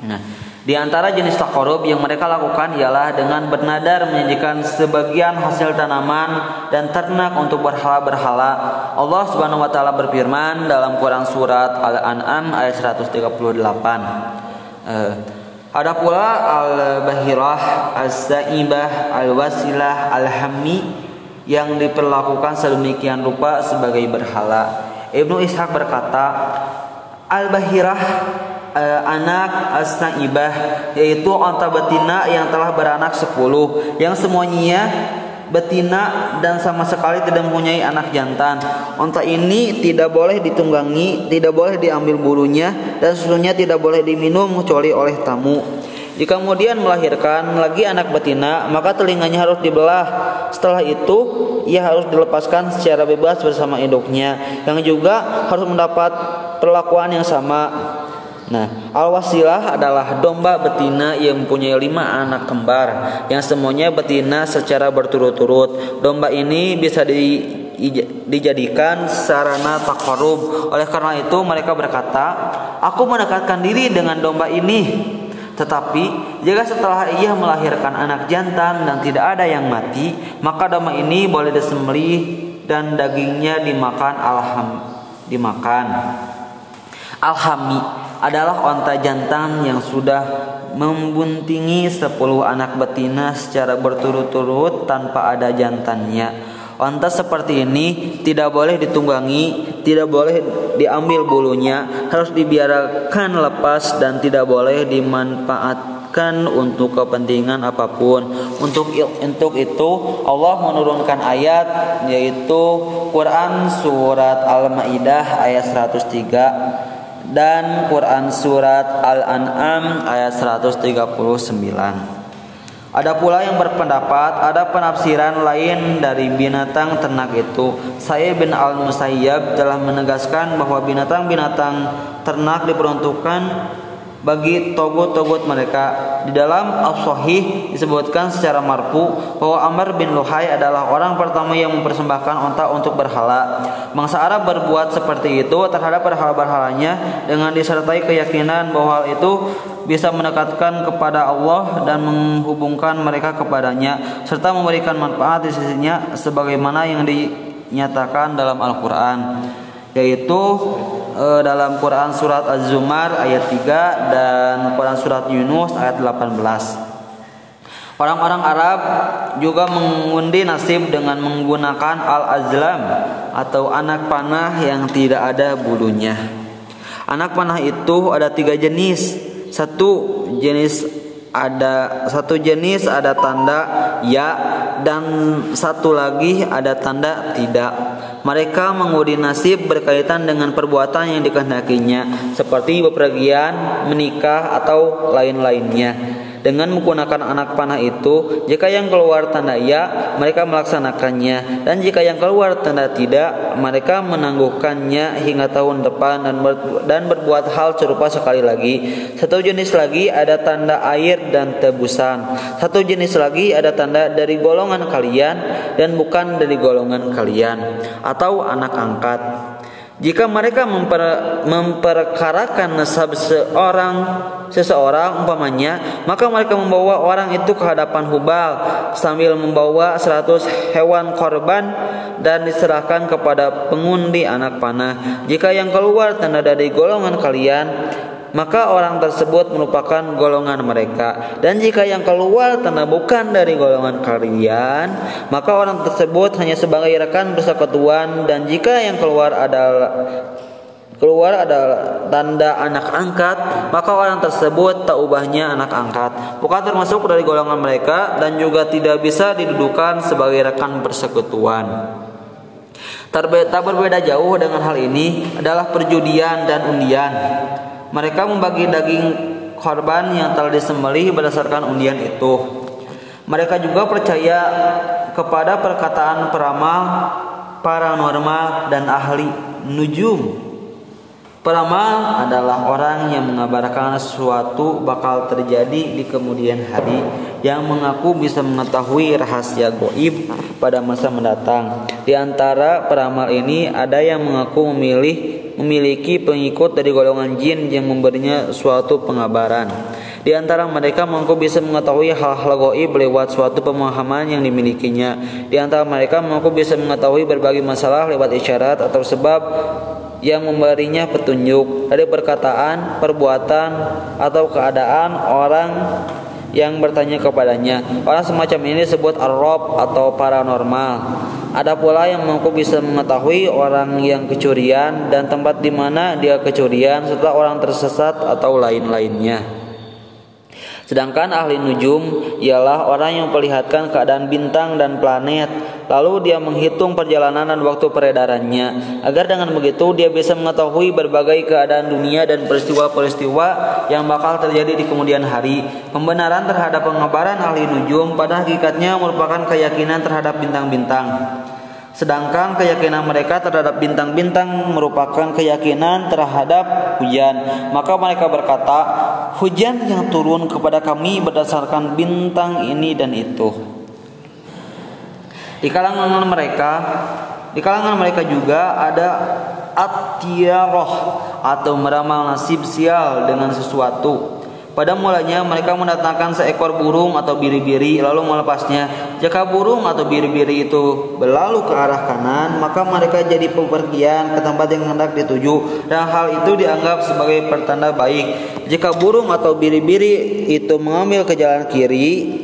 Nah, di antara jenis takarub yang mereka lakukan ialah dengan bernadar menyajikan sebagian hasil tanaman dan ternak untuk berhala-berhala. Allah Subhanahu wa taala berfirman dalam Quran surat Al-An'am ayat 138. Uh, ada pula al-bahirah, al-saibah, al-wasilah, al-hammi yang diperlakukan sedemikian rupa sebagai berhala. Ibnu Ishaq berkata, Al-Bahirah eh, anak as-saibah yaitu onta betina yang telah beranak sepuluh yang semuanya betina dan sama sekali tidak mempunyai anak jantan. Onta ini tidak boleh ditunggangi, tidak boleh diambil bulunya dan susunya tidak boleh diminum kecuali oleh tamu. Jika kemudian melahirkan lagi anak betina, maka telinganya harus dibelah. Setelah itu, ia harus dilepaskan secara bebas bersama induknya, yang juga harus mendapat perlakuan yang sama. Nah, al-wasilah adalah domba betina yang mempunyai lima anak kembar, yang semuanya betina secara berturut-turut. Domba ini bisa di, dijadikan sarana takarub. Oleh karena itu mereka berkata, aku mendekatkan diri dengan domba ini tetapi jika setelah ia melahirkan anak jantan dan tidak ada yang mati, maka domba ini boleh disembelih dan dagingnya dimakan alham dimakan. Alhami adalah onta jantan yang sudah membuntingi 10 anak betina secara berturut-turut tanpa ada jantannya. Onta seperti ini tidak boleh ditunggangi, tidak boleh diambil bulunya, harus dibiarkan lepas dan tidak boleh dimanfaatkan untuk kepentingan apa pun. Untuk untuk itu Allah menurunkan ayat yaitu Quran surat Al-Maidah ayat 103 dan Quran surat Al-An'am ayat 139. Ada pula yang berpendapat ada penafsiran lain dari binatang ternak itu. Saya bin Al-Musayyab telah menegaskan bahwa binatang-binatang ternak diperuntukkan bagi togut-togut mereka. Di dalam As-Sahih disebutkan secara marfu bahwa Amr bin Luhai adalah orang pertama yang mempersembahkan onta untuk berhala. Bangsa Arab berbuat seperti itu terhadap berhala-berhalanya dengan disertai keyakinan bahwa itu bisa mendekatkan kepada Allah dan menghubungkan mereka kepadanya serta memberikan manfaat di sisinya sebagaimana yang dinyatakan dalam Al-Qur'an yaitu e, dalam Quran surat Az-Zumar ayat 3 dan Quran surat Yunus ayat 18. Orang-orang Arab juga mengundi nasib dengan menggunakan al-azlam atau anak panah yang tidak ada bulunya. Anak panah itu ada tiga jenis. Satu jenis ada satu jenis ada tanda ya dan satu lagi ada tanda tidak. Mereka mengundi nasib berkaitan dengan perbuatan yang dikehendakinya seperti bepergian, menikah atau lain-lainnya dengan menggunakan anak panah itu jika yang keluar tanda ya mereka melaksanakannya. Dan jika yang keluar tanda tidak mereka menangguhkannya hingga tahun depan dan ber, dan berbuat hal serupa sekali lagi. Satu jenis lagi ada tanda air dan tebusan. Satu jenis lagi ada tanda dari golongan kalian dan bukan dari golongan kalian. Atau anak angkat jika mereka memper, memperkarakan nasab seorang seseorang umpamanya, maka mereka membawa orang itu ke hadapan Hubal sambil membawa seratus hewan korban dan diserahkan kepada pengundi anak panah. Jika yang keluar tanda dari golongan kalian, maka orang tersebut merupakan golongan mereka. Dan jika yang keluar tanda bukan dari golongan kalian maka orang tersebut hanya sebagai rekan persekutuan. Dan jika yang keluar adalah keluar adalah tanda anak angkat maka orang tersebut tak ubahnya anak angkat. Bukan termasuk dari golongan mereka dan juga tidak bisa didudukan sebagai rekan persekutuan. Tak berbeda jauh dengan hal ini adalah perjudian dan undian mereka membagi daging korban yang telah disembelih berdasarkan undian itu. Mereka juga percaya kepada perkataan peramal, paranormal, dan ahli nujum Peramal adalah orang yang mengabarkan sesuatu bakal terjadi di kemudian hari yang mengaku bisa mengetahui rahasia goib pada masa mendatang. Di antara peramal ini ada yang mengaku memilih memiliki pengikut dari golongan jin yang memberinya suatu pengabaran. Di antara mereka mengaku bisa mengetahui hal-hal goib lewat suatu pemahaman yang dimilikinya. Di antara mereka mengaku bisa mengetahui berbagai masalah lewat isyarat atau sebab yang memberinya petunjuk dari perkataan, perbuatan, atau keadaan orang yang bertanya kepadanya. Orang semacam ini disebut arrob atau paranormal. Ada pula yang mengaku bisa mengetahui orang yang kecurian dan tempat di mana dia kecurian serta orang tersesat atau lain-lainnya. Sedangkan ahli nujum ialah orang yang memperlihatkan keadaan bintang dan planet, lalu dia menghitung perjalanan dan waktu peredarannya, agar dengan begitu dia bisa mengetahui berbagai keadaan dunia dan peristiwa-peristiwa yang bakal terjadi di kemudian hari. Pembenaran terhadap pengabaran ahli nujum pada hakikatnya merupakan keyakinan terhadap bintang-bintang. Sedangkan keyakinan mereka terhadap bintang-bintang merupakan keyakinan terhadap hujan. Maka mereka berkata, hujan yang turun kepada kami berdasarkan bintang ini dan itu. Di kalangan mereka, di kalangan mereka juga ada at atau meramal nasib sial dengan sesuatu. Pada mulanya mereka mendatangkan seekor burung atau biri-biri lalu melepasnya. Jika burung atau biri-biri itu berlalu ke arah kanan, maka mereka jadi pepergian ke tempat yang hendak dituju dan hal itu dianggap sebagai pertanda baik. Jika burung atau biri-biri itu mengambil ke jalan kiri,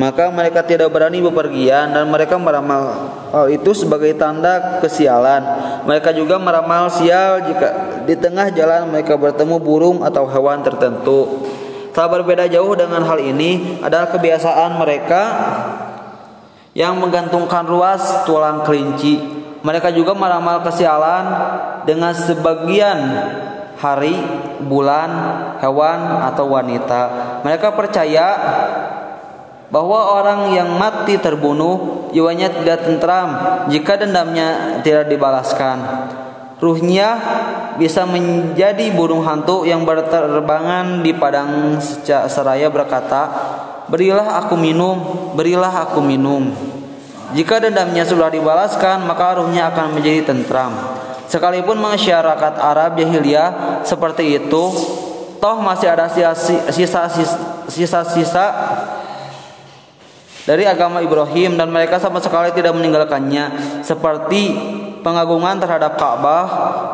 maka mereka tidak berani bepergian dan mereka meramal hal itu sebagai tanda kesialan. Mereka juga meramal sial jika di tengah jalan mereka bertemu burung atau hewan tertentu. Tak berbeda jauh dengan hal ini adalah kebiasaan mereka yang menggantungkan ruas tulang kelinci. Mereka juga meramal kesialan dengan sebagian hari, bulan, hewan atau wanita. Mereka percaya bahwa orang yang mati terbunuh jiwanya tidak tentram jika dendamnya tidak dibalaskan. Ruhnya bisa menjadi burung hantu yang berterbangan di padang seraya berkata, "Berilah aku minum, berilah aku minum." Jika dendamnya sudah dibalaskan, maka ruhnya akan menjadi tentram. Sekalipun masyarakat Arab jahiliyah seperti itu, toh masih ada sisa-sisa dari agama Ibrahim dan mereka sama sekali tidak meninggalkannya seperti pengagungan terhadap Ka'bah,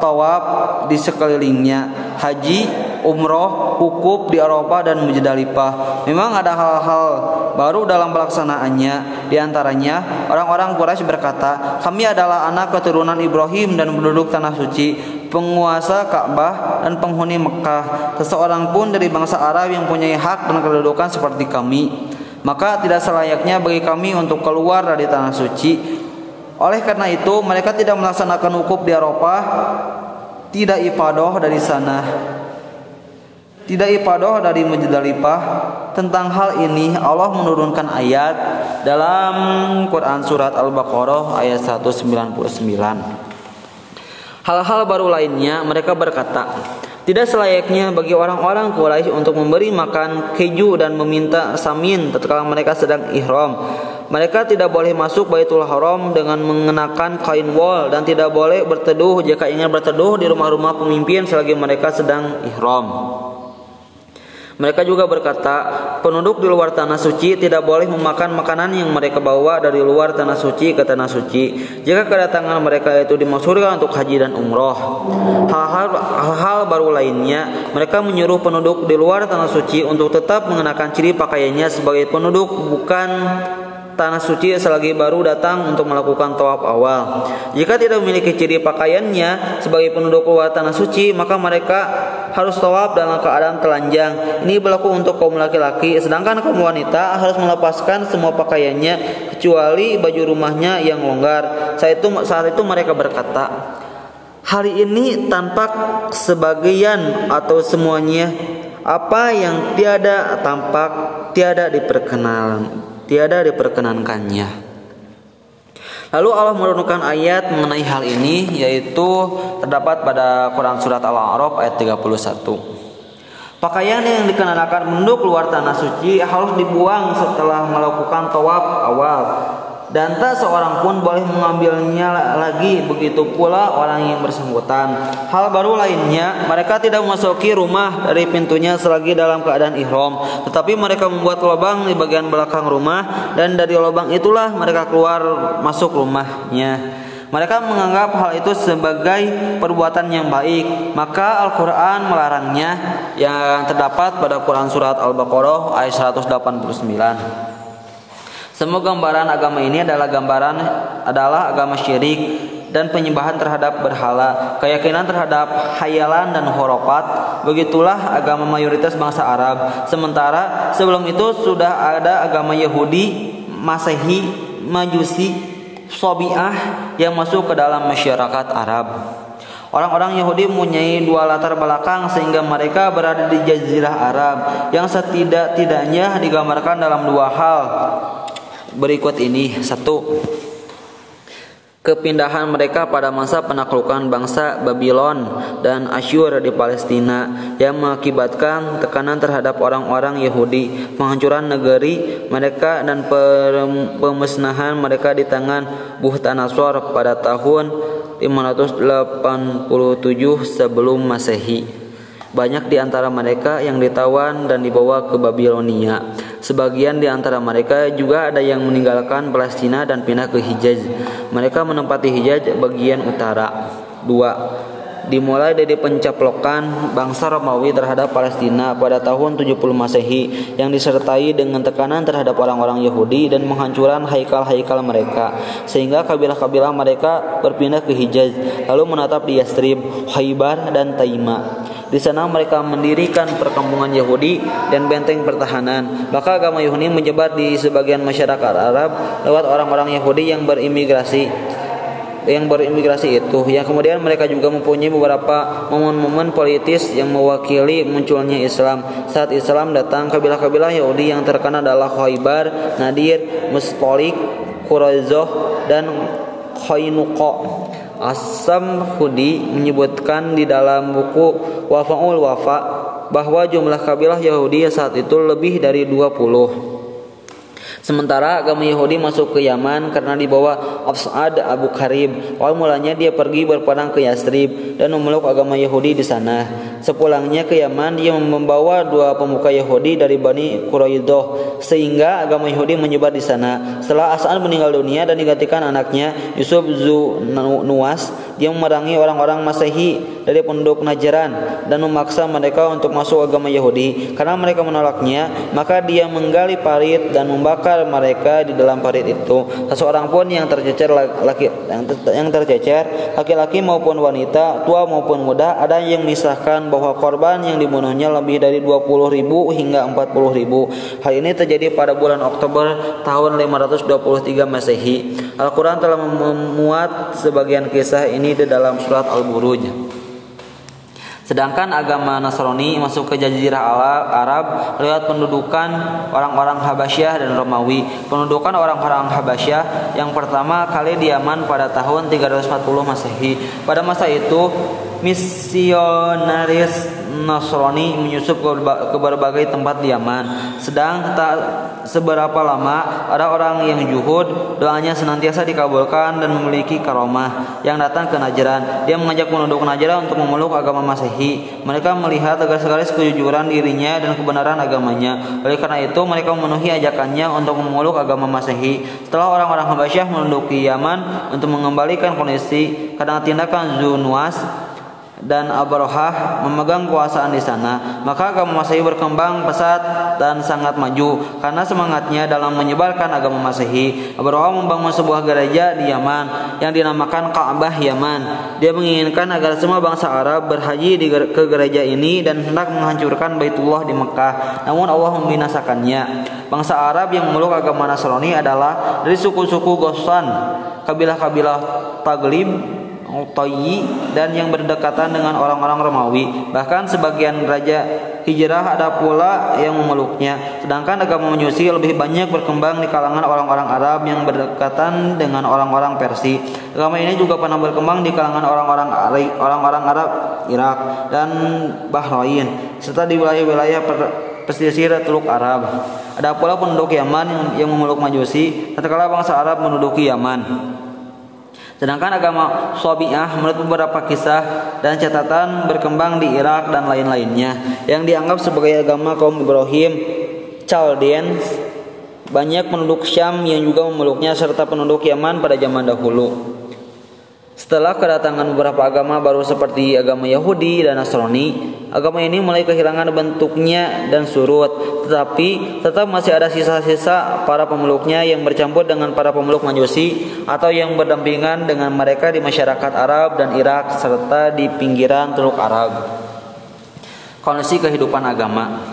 tawaf di sekelilingnya, haji, umroh, hukuf di Eropa dan Muzdalifah. Memang ada hal-hal baru dalam pelaksanaannya. Di antaranya, orang-orang Quraisy berkata, "Kami adalah anak keturunan Ibrahim dan penduduk tanah suci, penguasa Ka'bah dan penghuni Mekah. Seseorang pun dari bangsa Arab yang punya hak dan kedudukan seperti kami." Maka tidak selayaknya bagi kami untuk keluar dari tanah suci oleh karena itu, mereka tidak melaksanakan wukuf di Eropa, tidak ibadah dari sana. Tidak ibadah dari Muzdalifah. Tentang hal ini Allah menurunkan ayat dalam Quran surat Al-Baqarah ayat 199. Hal-hal baru lainnya mereka berkata, tidak selayaknya bagi orang-orang Quraisy untuk memberi makan keju dan meminta samin tatkala mereka sedang ihram mereka tidak boleh masuk Baitul Haram dengan mengenakan kain wol dan tidak boleh berteduh jika ingin berteduh di rumah-rumah pemimpin selagi mereka sedang ihram. Mereka juga berkata, penduduk di luar tanah suci tidak boleh memakan makanan yang mereka bawa dari luar tanah suci ke tanah suci. Jika kedatangan mereka itu dimaksudkan untuk haji dan umroh. Hal-hal baru lainnya, mereka menyuruh penduduk di luar tanah suci untuk tetap mengenakan ciri pakaiannya sebagai penduduk bukan tanah suci selagi baru datang untuk melakukan tawaf awal. Jika tidak memiliki ciri pakaiannya sebagai penduduk luar tanah suci, maka mereka harus tawaf dalam keadaan telanjang. Ini berlaku untuk kaum laki-laki, sedangkan kaum wanita harus melepaskan semua pakaiannya kecuali baju rumahnya yang longgar. Saat itu saat itu mereka berkata, Hari ini tampak sebagian atau semuanya apa yang tiada tampak tiada diperkenalkan tiada diperkenankannya. Lalu Allah menurunkan ayat mengenai hal ini yaitu terdapat pada Quran surat Al-A'raf ayat 31. Pakaian yang dikenakan penduduk luar tanah suci harus dibuang setelah melakukan tawaf awal dan tak seorang pun boleh mengambilnya lagi. Begitu pula orang yang bersangkutan. Hal baru lainnya mereka tidak memasuki rumah dari pintunya selagi dalam keadaan ihram. Tetapi mereka membuat lubang di bagian belakang rumah dan dari lubang itulah mereka keluar masuk rumahnya. Mereka menganggap hal itu sebagai perbuatan yang baik, maka Al-Qur'an melarangnya yang terdapat pada Quran surat Al-Baqarah ayat 189. Semua gambaran agama ini adalah gambaran adalah agama syirik dan penyembahan terhadap berhala, keyakinan terhadap hayalan dan horofat. Begitulah agama mayoritas bangsa Arab. Sementara sebelum itu sudah ada agama Yahudi, Masehi, Majusi, Sobiah yang masuk ke dalam masyarakat Arab. Orang-orang Yahudi mempunyai dua latar belakang sehingga mereka berada di Jazirah Arab yang setidak-tidaknya digambarkan dalam dua hal berikut ini satu kepindahan mereka pada masa penaklukan bangsa Babylon dan Asyur di Palestina yang mengakibatkan tekanan terhadap orang-orang Yahudi, penghancuran negeri mereka dan pemusnahan mereka di tangan Buhtanasor pada tahun 587 sebelum Masehi. Banyak di antara mereka yang ditawan dan dibawa ke Babilonia. Sebagian di antara mereka juga ada yang meninggalkan Palestina dan pindah ke Hijaz. Mereka menempati Hijaz bagian utara. 2 dimulai dari pencaplokan bangsa Romawi terhadap Palestina pada tahun 70 Masehi yang disertai dengan tekanan terhadap orang-orang Yahudi dan menghancuran haikal-haikal mereka sehingga kabilah-kabilah mereka berpindah ke Hijaz lalu menatap di Yastrib, Khaybar dan Taima. Di sana mereka mendirikan perkampungan Yahudi dan benteng pertahanan. Maka agama Yahudi menyebar di sebagian masyarakat Arab lewat orang-orang Yahudi yang berimigrasi. Yang berimigrasi itu. Yang kemudian mereka juga mempunyai beberapa momen-momen politis yang mewakili munculnya Islam. Saat Islam datang kabilah-kabilah Yahudi yang terkenal adalah Khaybar, Nadir, Mustolik, Quraizoh dan Khainuqa Asam Hudi menyebutkan di dalam buku Wafaul Wafa bahwa jumlah kabilah Yahudi saat itu lebih dari 20 Sementara agama Yahudi masuk ke Yaman karena dibawa Afsad Abu Karib. Awal mulanya dia pergi berperang ke Yastrib dan memeluk agama Yahudi di sana. Sepulangnya ke Yaman dia membawa dua pemuka Yahudi dari Bani Quraidah sehingga agama Yahudi menyebar di sana. Setelah As'ad meninggal dunia dan digantikan anaknya Yusuf Zu Nuwas, dia memerangi orang-orang Masehi dari penduduk Najran dan memaksa mereka untuk masuk agama Yahudi. Karena mereka menolaknya, maka dia menggali parit dan membakar mereka di dalam parit itu. Seseorang pun yang tercecer laki yang tercecer laki-laki maupun wanita, tua maupun muda, ada yang misahkan bahwa korban yang dibunuhnya lebih dari 20 ribu hingga 40 ribu. Hal ini terjadi pada bulan Oktober tahun 523 Masehi. Al-Quran telah memuat sebagian kisah ini di dalam surat Al-Buruj. Sedangkan agama Nasrani masuk ke Jazirah Arab lewat pendudukan orang-orang Habasyah dan Romawi. Pendudukan orang-orang Habasyah yang pertama kali di Yaman pada tahun 340 Masehi. Pada masa itu misionaris Nasrani menyusup ke berbagai tempat di Yaman. Sedang tak seberapa lama ada orang yang juhud, doanya senantiasa dikabulkan dan memiliki karomah yang datang ke Najran. Dia mengajak penduduk Najran untuk memeluk agama Masehi. Mereka melihat agar sekali kejujuran dirinya dan kebenaran agamanya. Oleh karena itu mereka memenuhi ajakannya untuk memeluk agama Masehi. Setelah orang-orang Habasyah menduduki Yaman untuk mengembalikan kondisi karena tindakan Zunuas dan Abrahah memegang kekuasaan di sana, maka agama Masehi berkembang pesat dan sangat maju karena semangatnya dalam menyebarkan agama Masehi. Abrahah membangun sebuah gereja di Yaman yang dinamakan Ka'bah Yaman. Dia menginginkan agar semua bangsa Arab berhaji di ke gereja ini dan hendak menghancurkan Baitullah di Mekah. Namun Allah membinasakannya. Bangsa Arab yang memeluk agama Nasrani adalah dari suku-suku Gosan, kabilah-kabilah Taglib Utayyi dan yang berdekatan dengan orang-orang Romawi. Bahkan sebagian raja hijrah ada pula yang memeluknya. Sedangkan agama Majusi lebih banyak berkembang di kalangan orang-orang Arab yang berdekatan dengan orang-orang Persia. Agama ini juga pernah berkembang di kalangan orang-orang orang-orang Arab Irak dan Bahrain serta di wilayah-wilayah pesisir Teluk Arab. Ada pula penduduk Yaman yang memeluk Majusi tatkala bangsa Arab menduduki Yaman. Sedangkan agama Sobiah menurut beberapa kisah dan catatan berkembang di Irak dan lain-lainnya yang dianggap sebagai agama kaum Ibrahim Chaldeans banyak penduduk Syam yang juga memeluknya serta penduduk Yaman pada zaman dahulu. Setelah kedatangan beberapa agama baru seperti agama Yahudi dan Nasrani, agama ini mulai kehilangan bentuknya dan surut, tetapi tetap masih ada sisa-sisa para pemeluknya yang bercampur dengan para pemeluk Majusi atau yang berdampingan dengan mereka di masyarakat Arab dan Irak serta di pinggiran Teluk Arab. Kondisi kehidupan agama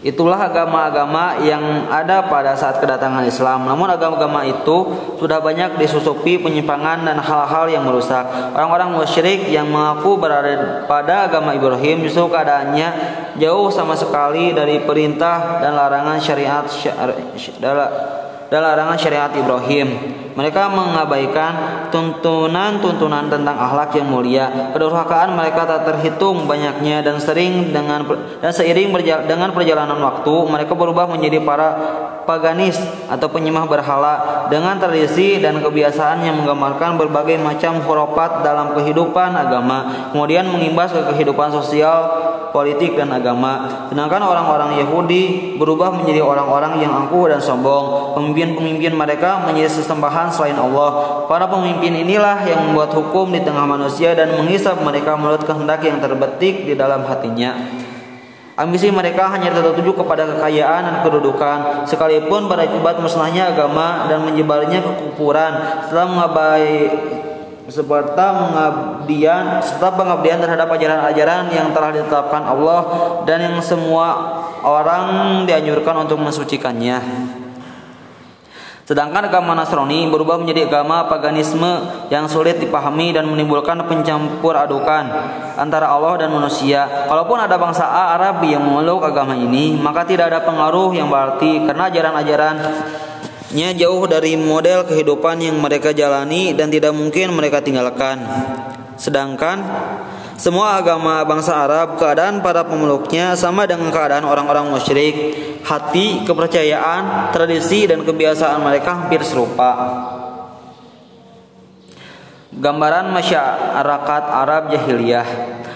Itulah agama-agama yang ada pada saat kedatangan Islam. Namun agama-agama itu sudah banyak disusupi penyimpangan dan hal-hal yang merusak. Orang-orang musyrik yang mengaku berada pada agama Ibrahim justru keadaannya jauh sama sekali dari perintah dan larangan syariat dan larangan syariat Ibrahim. Mereka mengabaikan tuntunan-tuntunan tentang akhlak yang mulia. Kedurhakaan mereka tak terhitung banyaknya dan sering dengan dan seiring berjala, dengan perjalanan waktu mereka berubah menjadi para paganis atau penyembah berhala dengan tradisi dan kebiasaan yang menggambarkan berbagai macam hurufat dalam kehidupan agama, kemudian mengimbas ke kehidupan sosial, politik dan agama. Sedangkan orang-orang Yahudi berubah menjadi orang-orang yang angkuh dan sombong. Pemimpin-pemimpin mereka menjadi sesembahan selain Allah. Para pemimpin inilah yang membuat hukum di tengah manusia dan menghisap mereka menurut kehendak yang terbetik di dalam hatinya. Ambisi mereka hanya tertuju kepada kekayaan dan kedudukan, sekalipun berakibat musnahnya agama dan menyebarnya kekufuran setelah mengabai serta mengabdian serta pengabdian terhadap ajaran-ajaran yang telah ditetapkan Allah dan yang semua orang dianjurkan untuk mensucikannya. Sedangkan agama Nasrani berubah menjadi agama paganisme yang sulit dipahami dan menimbulkan pencampur adukan antara Allah dan manusia. Kalaupun ada bangsa Arab yang memeluk agama ini, maka tidak ada pengaruh yang berarti karena ajaran-ajarannya jauh dari model kehidupan yang mereka jalani dan tidak mungkin mereka tinggalkan. Sedangkan semua agama bangsa Arab, keadaan para pemeluknya sama dengan keadaan orang-orang musyrik. Hati, kepercayaan, tradisi, dan kebiasaan mereka hampir serupa. Gambaran masyarakat Arab jahiliyah.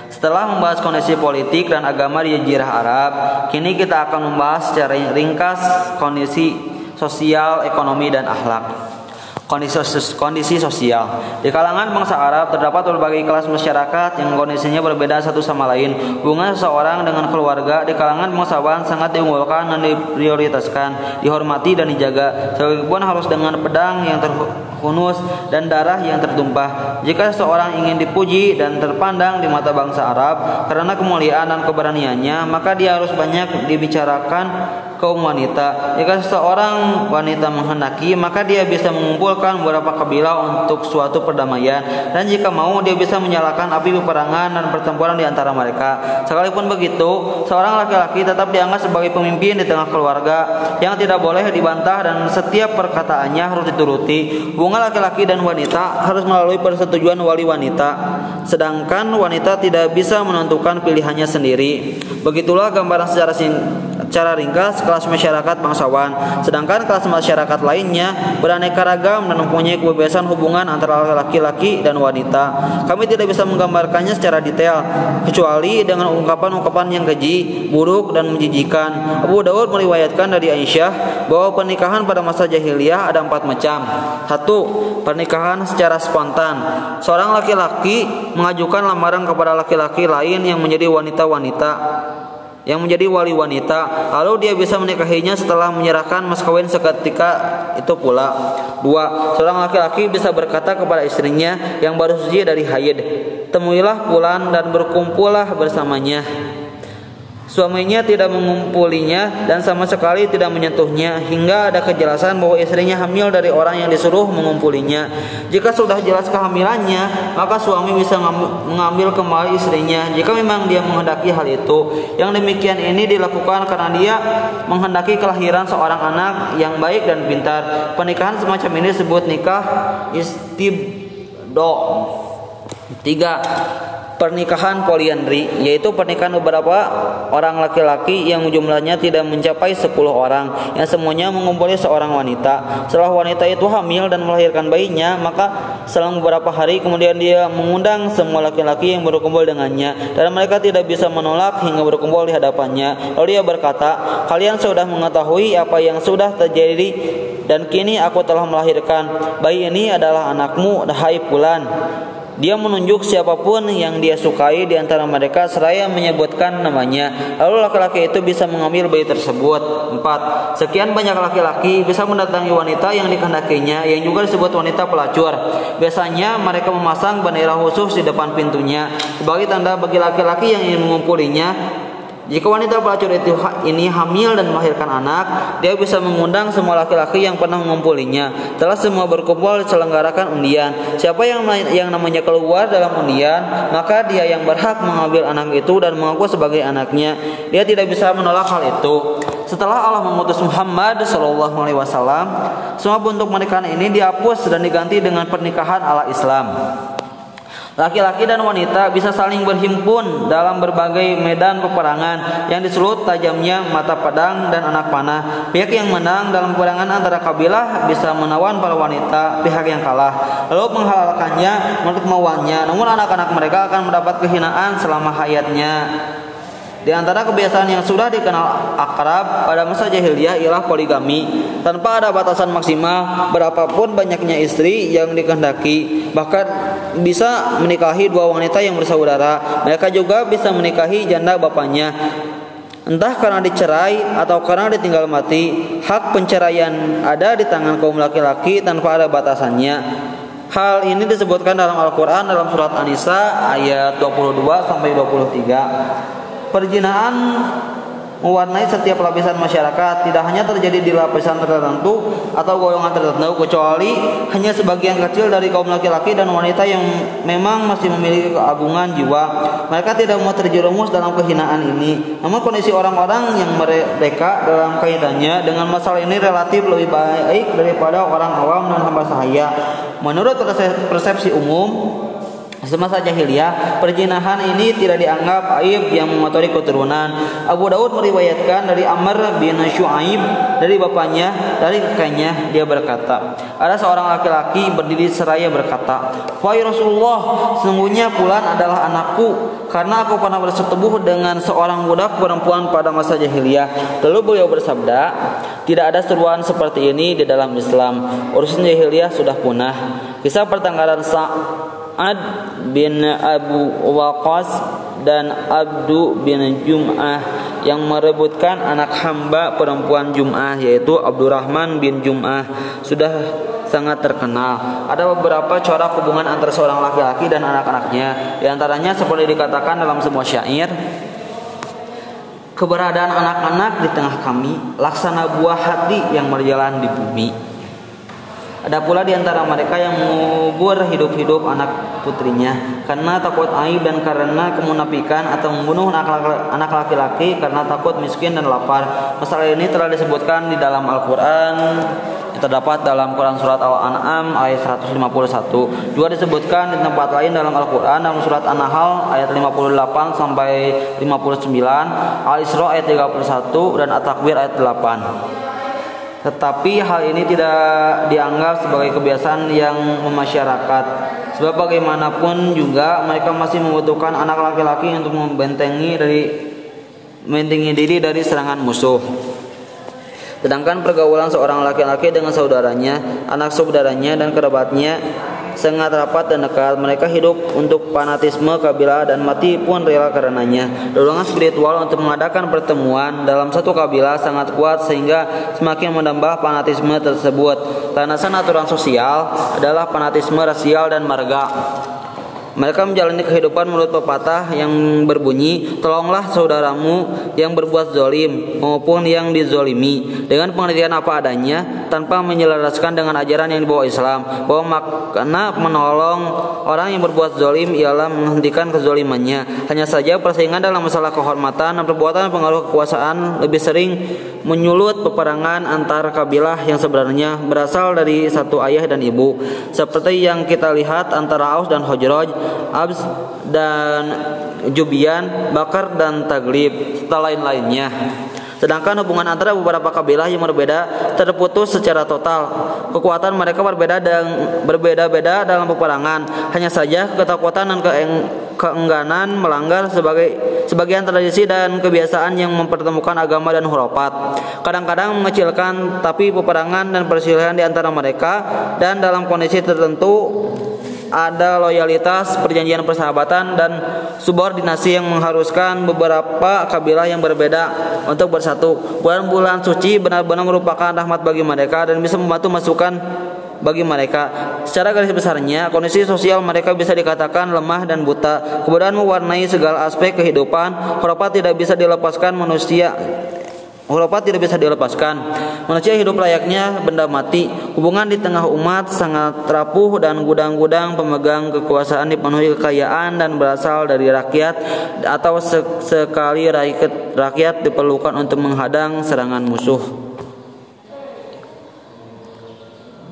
Setelah membahas kondisi politik dan agama di jazirah Arab, kini kita akan membahas secara ringkas kondisi sosial, ekonomi, dan akhlak kondisi, kondisi sosial. Di kalangan bangsa Arab terdapat berbagai kelas masyarakat yang kondisinya berbeda satu sama lain. Hubungan seseorang dengan keluarga di kalangan bangsawan sangat diunggulkan dan diprioritaskan, dihormati dan dijaga. Sekalipun harus dengan pedang yang terhunus dan darah yang tertumpah. Jika seseorang ingin dipuji dan terpandang di mata bangsa Arab karena kemuliaan dan keberaniannya, maka dia harus banyak dibicarakan kaum wanita. Jika seseorang wanita menghendaki, maka dia bisa mengumpulkan beberapa kabilah untuk suatu perdamaian. Dan jika mau, dia bisa menyalakan api peperangan dan pertempuran di antara mereka. Sekalipun begitu, seorang laki-laki tetap dianggap sebagai pemimpin di tengah keluarga yang tidak boleh dibantah dan setiap perkataannya harus dituruti. Hubungan laki-laki dan wanita harus melalui persetujuan wali wanita. Sedangkan wanita tidak bisa menentukan pilihannya sendiri. Begitulah gambaran secara sing secara ringkas kelas masyarakat bangsawan. Sedangkan kelas masyarakat lainnya beraneka ragam dan mempunyai kebebasan hubungan antara laki-laki dan wanita. Kami tidak bisa menggambarkannya secara detail kecuali dengan ungkapan-ungkapan yang keji, buruk dan menjijikan. Abu Dawud meriwayatkan dari Aisyah bahwa pernikahan pada masa jahiliyah ada empat macam. Satu, pernikahan secara spontan. Seorang laki-laki mengajukan lamaran kepada laki-laki lain yang menjadi wanita-wanita yang menjadi wali wanita lalu dia bisa menikahinya setelah menyerahkan mas kawin seketika itu pula. Dua seorang laki-laki bisa berkata kepada istrinya yang baru suci dari haid temuilah bulan dan berkumpullah bersamanya Suaminya tidak mengumpulinya dan sama sekali tidak menyentuhnya hingga ada kejelasan bahwa istrinya hamil dari orang yang disuruh mengumpulinya. Jika sudah jelas kehamilannya, maka suami bisa mengambil kembali istrinya jika memang dia menghendaki hal itu. Yang demikian ini dilakukan karena dia menghendaki kelahiran seorang anak yang baik dan pintar. Pernikahan semacam ini disebut nikah istibdo. Tiga, pernikahan poliandri yaitu pernikahan beberapa orang laki-laki yang jumlahnya tidak mencapai 10 orang yang semuanya mengumpuli seorang wanita. Setelah wanita itu hamil dan melahirkan bayinya, maka selang beberapa hari kemudian dia mengundang semua laki-laki yang berkumpul dengannya dan mereka tidak bisa menolak hingga berkumpul di hadapannya. Lalu dia berkata, "Kalian sudah mengetahui apa yang sudah terjadi dan kini aku telah melahirkan. Bayi ini adalah anakmu, hai Fulan." Dia menunjuk siapa pun yang dia sukai di antara mereka seraya menyebutkan namanya. Lalu laki-laki itu bisa mengambil bayi tersebut. Empat, sekian banyak laki-laki bisa mendatangi wanita yang dikehendakinya yang juga disebut wanita pelacur. Biasanya mereka memasang bendera khusus di depan pintunya sebagai tanda bagi laki-laki yang ingin mengumpulinya jika wanita pelacur itu ini hamil dan melahirkan anak, dia bisa mengundang semua laki-laki yang pernah mengumpulinya. Telah semua berkumpul diselenggarakan undian. Siapa yang yang namanya keluar dalam undian, maka dia yang berhak mengambil anak itu dan mengaku sebagai anaknya. Dia tidak bisa menolak hal itu. Setelah Allah mengutus Muhammad Shallallahu Alaihi Wasallam, semua bentuk pernikahan ini dihapus dan diganti dengan pernikahan ala Islam. Laki-laki dan wanita bisa saling berhimpun dalam berbagai medan peperangan yang disulut tajamnya mata pedang dan anak panah. Pihak yang menang dalam peperangan antara kabilah bisa menawan para wanita pihak yang kalah, lalu menghalalkannya menurut mauannya. Namun anak-anak mereka akan mendapat kehinaan selama hayatnya. Di antara kebiasaan yang sudah dikenal akrab pada masa jahiliyah ialah poligami. Tanpa ada batasan maksimal berapapun banyaknya istri yang dikehendaki bahkan bisa menikahi dua wanita yang bersaudara mereka juga bisa menikahi janda bapaknya. Entah karena dicerai atau karena ditinggal mati hak penceraian ada di tangan kaum laki-laki tanpa ada batasannya. Hal ini disebutkan dalam Al-Quran dalam surat An-Nisa ayat 22 sampai 23 perjinaan mewarnai setiap lapisan masyarakat. Tidak hanya terjadi di lapisan tertentu atau golongan tertentu kecuali hanya sebagian kecil dari kaum laki-laki dan wanita yang memang masih memiliki keagungan jiwa. Mereka tidak mau terjerumus dalam kehinaan ini. Namun kondisi orang-orang yang mereka dalam kaitannya dengan masalah ini relatif lebih baik daripada orang awam dan hamba sahaya. Menurut persepsi umum Semasa jahiliyah, perjinahan ini tidak dianggap aib yang mengotori keturunan. Abu Daud meriwayatkan dari Amr bin Shu'aib dari bapaknya, dari kakeknya, dia berkata, ada seorang laki-laki berdiri seraya berkata, "Wahai Rasulullah, sesungguhnya Fulan adalah anakku karena aku pernah bersetubuh dengan seorang budak perempuan pada masa jahiliyah." Lalu beliau bersabda, "Tidak ada seruan seperti ini di dalam Islam. Urusan jahiliyah sudah punah." Kisah pertengkaran Sa'ad bin Abu Waqas dan Abdu bin Jum'ah yang merebutkan anak hamba perempuan Jum'ah yaitu Abdurrahman bin Jum'ah sudah sangat terkenal. Ada beberapa corak hubungan antara seorang laki-laki dan anak-anaknya. Di antaranya seperti dikatakan dalam sebuah syair, keberadaan anak-anak di tengah kami laksana buah hati yang berjalan di bumi. Ada pula di antara mereka yang mengubur hidup-hidup anak putrinya karena takut aib dan karena kemunafikan atau membunuh anak laki-laki karena takut miskin dan lapar. Masalah ini telah disebutkan di dalam Al-Qur'an terdapat dalam Quran surat Al-An'am ayat 151. Dua disebutkan di tempat lain dalam Al-Qur'an dalam surat An-Nahl ayat 58 sampai 59, Al-Isra ayat 31 dan At-Takwir ayat 8. Tetapi hal ini tidak dianggap sebagai kebiasaan yang memasyarakat. Sebab bagaimanapun juga mereka masih membutuhkan anak laki-laki untuk membentengi dari membentengi diri dari serangan musuh. Sedangkan pergaulan seorang laki-laki dengan saudaranya, anak saudaranya dan kerabatnya sangat rapat dan dekat. Mereka hidup untuk fanatisme kabilah dan mati pun rela karenanya. Dorongan spiritual untuk mengadakan pertemuan dalam satu kabilah sangat kuat sehingga semakin menambah fanatisme tersebut. Tanasan aturan sosial adalah fanatisme rasial dan marga. Mereka menjalani kehidupan menurut pepatah yang berbunyi, tolonglah saudaramu yang berbuat zolim maupun yang dizolimi dengan pengertian apa adanya tanpa menyelaraskan dengan ajaran yang dibawa Islam bahwa makna menolong orang yang berbuat zolim ialah menghentikan kezolimannya. Hanya saja persaingan dalam masalah kehormatan dan perbuatan pengaruh kekuasaan lebih sering menyulut peperangan antar kabilah yang sebenarnya berasal dari satu ayah dan ibu seperti yang kita lihat antara Aus dan Hojroj Abs dan Jubian, Bakar dan Taglib serta lain-lainnya. Sedangkan hubungan antara beberapa kabilah yang berbeda terputus secara total. Kekuatan mereka berbeda dan berbeda-beda dalam peperangan. Hanya saja ketakutan dan keeng keengganan melanggar sebagai sebagian tradisi dan kebiasaan yang mempertemukan agama dan hurufat. Kadang-kadang mengecilkan tapi peperangan dan perselisihan di antara mereka dan dalam kondisi tertentu ada loyalitas, perjanjian persahabatan dan subordinasi yang mengharuskan beberapa kabilah yang berbeda untuk bersatu. Bulan-bulan suci benar-benar merupakan rahmat bagi mereka dan bisa membantu masukan bagi mereka. Secara garis besarnya, kondisi sosial mereka bisa dikatakan lemah dan buta. Kemudian mewarnai segala aspek kehidupan. Harapan tidak bisa dilepaskan manusia Khurafat tidak bisa dilepaskan. Manusia hidup layaknya benda mati. Hubungan di tengah umat sangat rapuh dan gudang-gudang pemegang kekuasaan dipenuhi kekayaan dan berasal dari rakyat atau sekali rakyat, rakyat diperlukan untuk menghadang serangan musuh.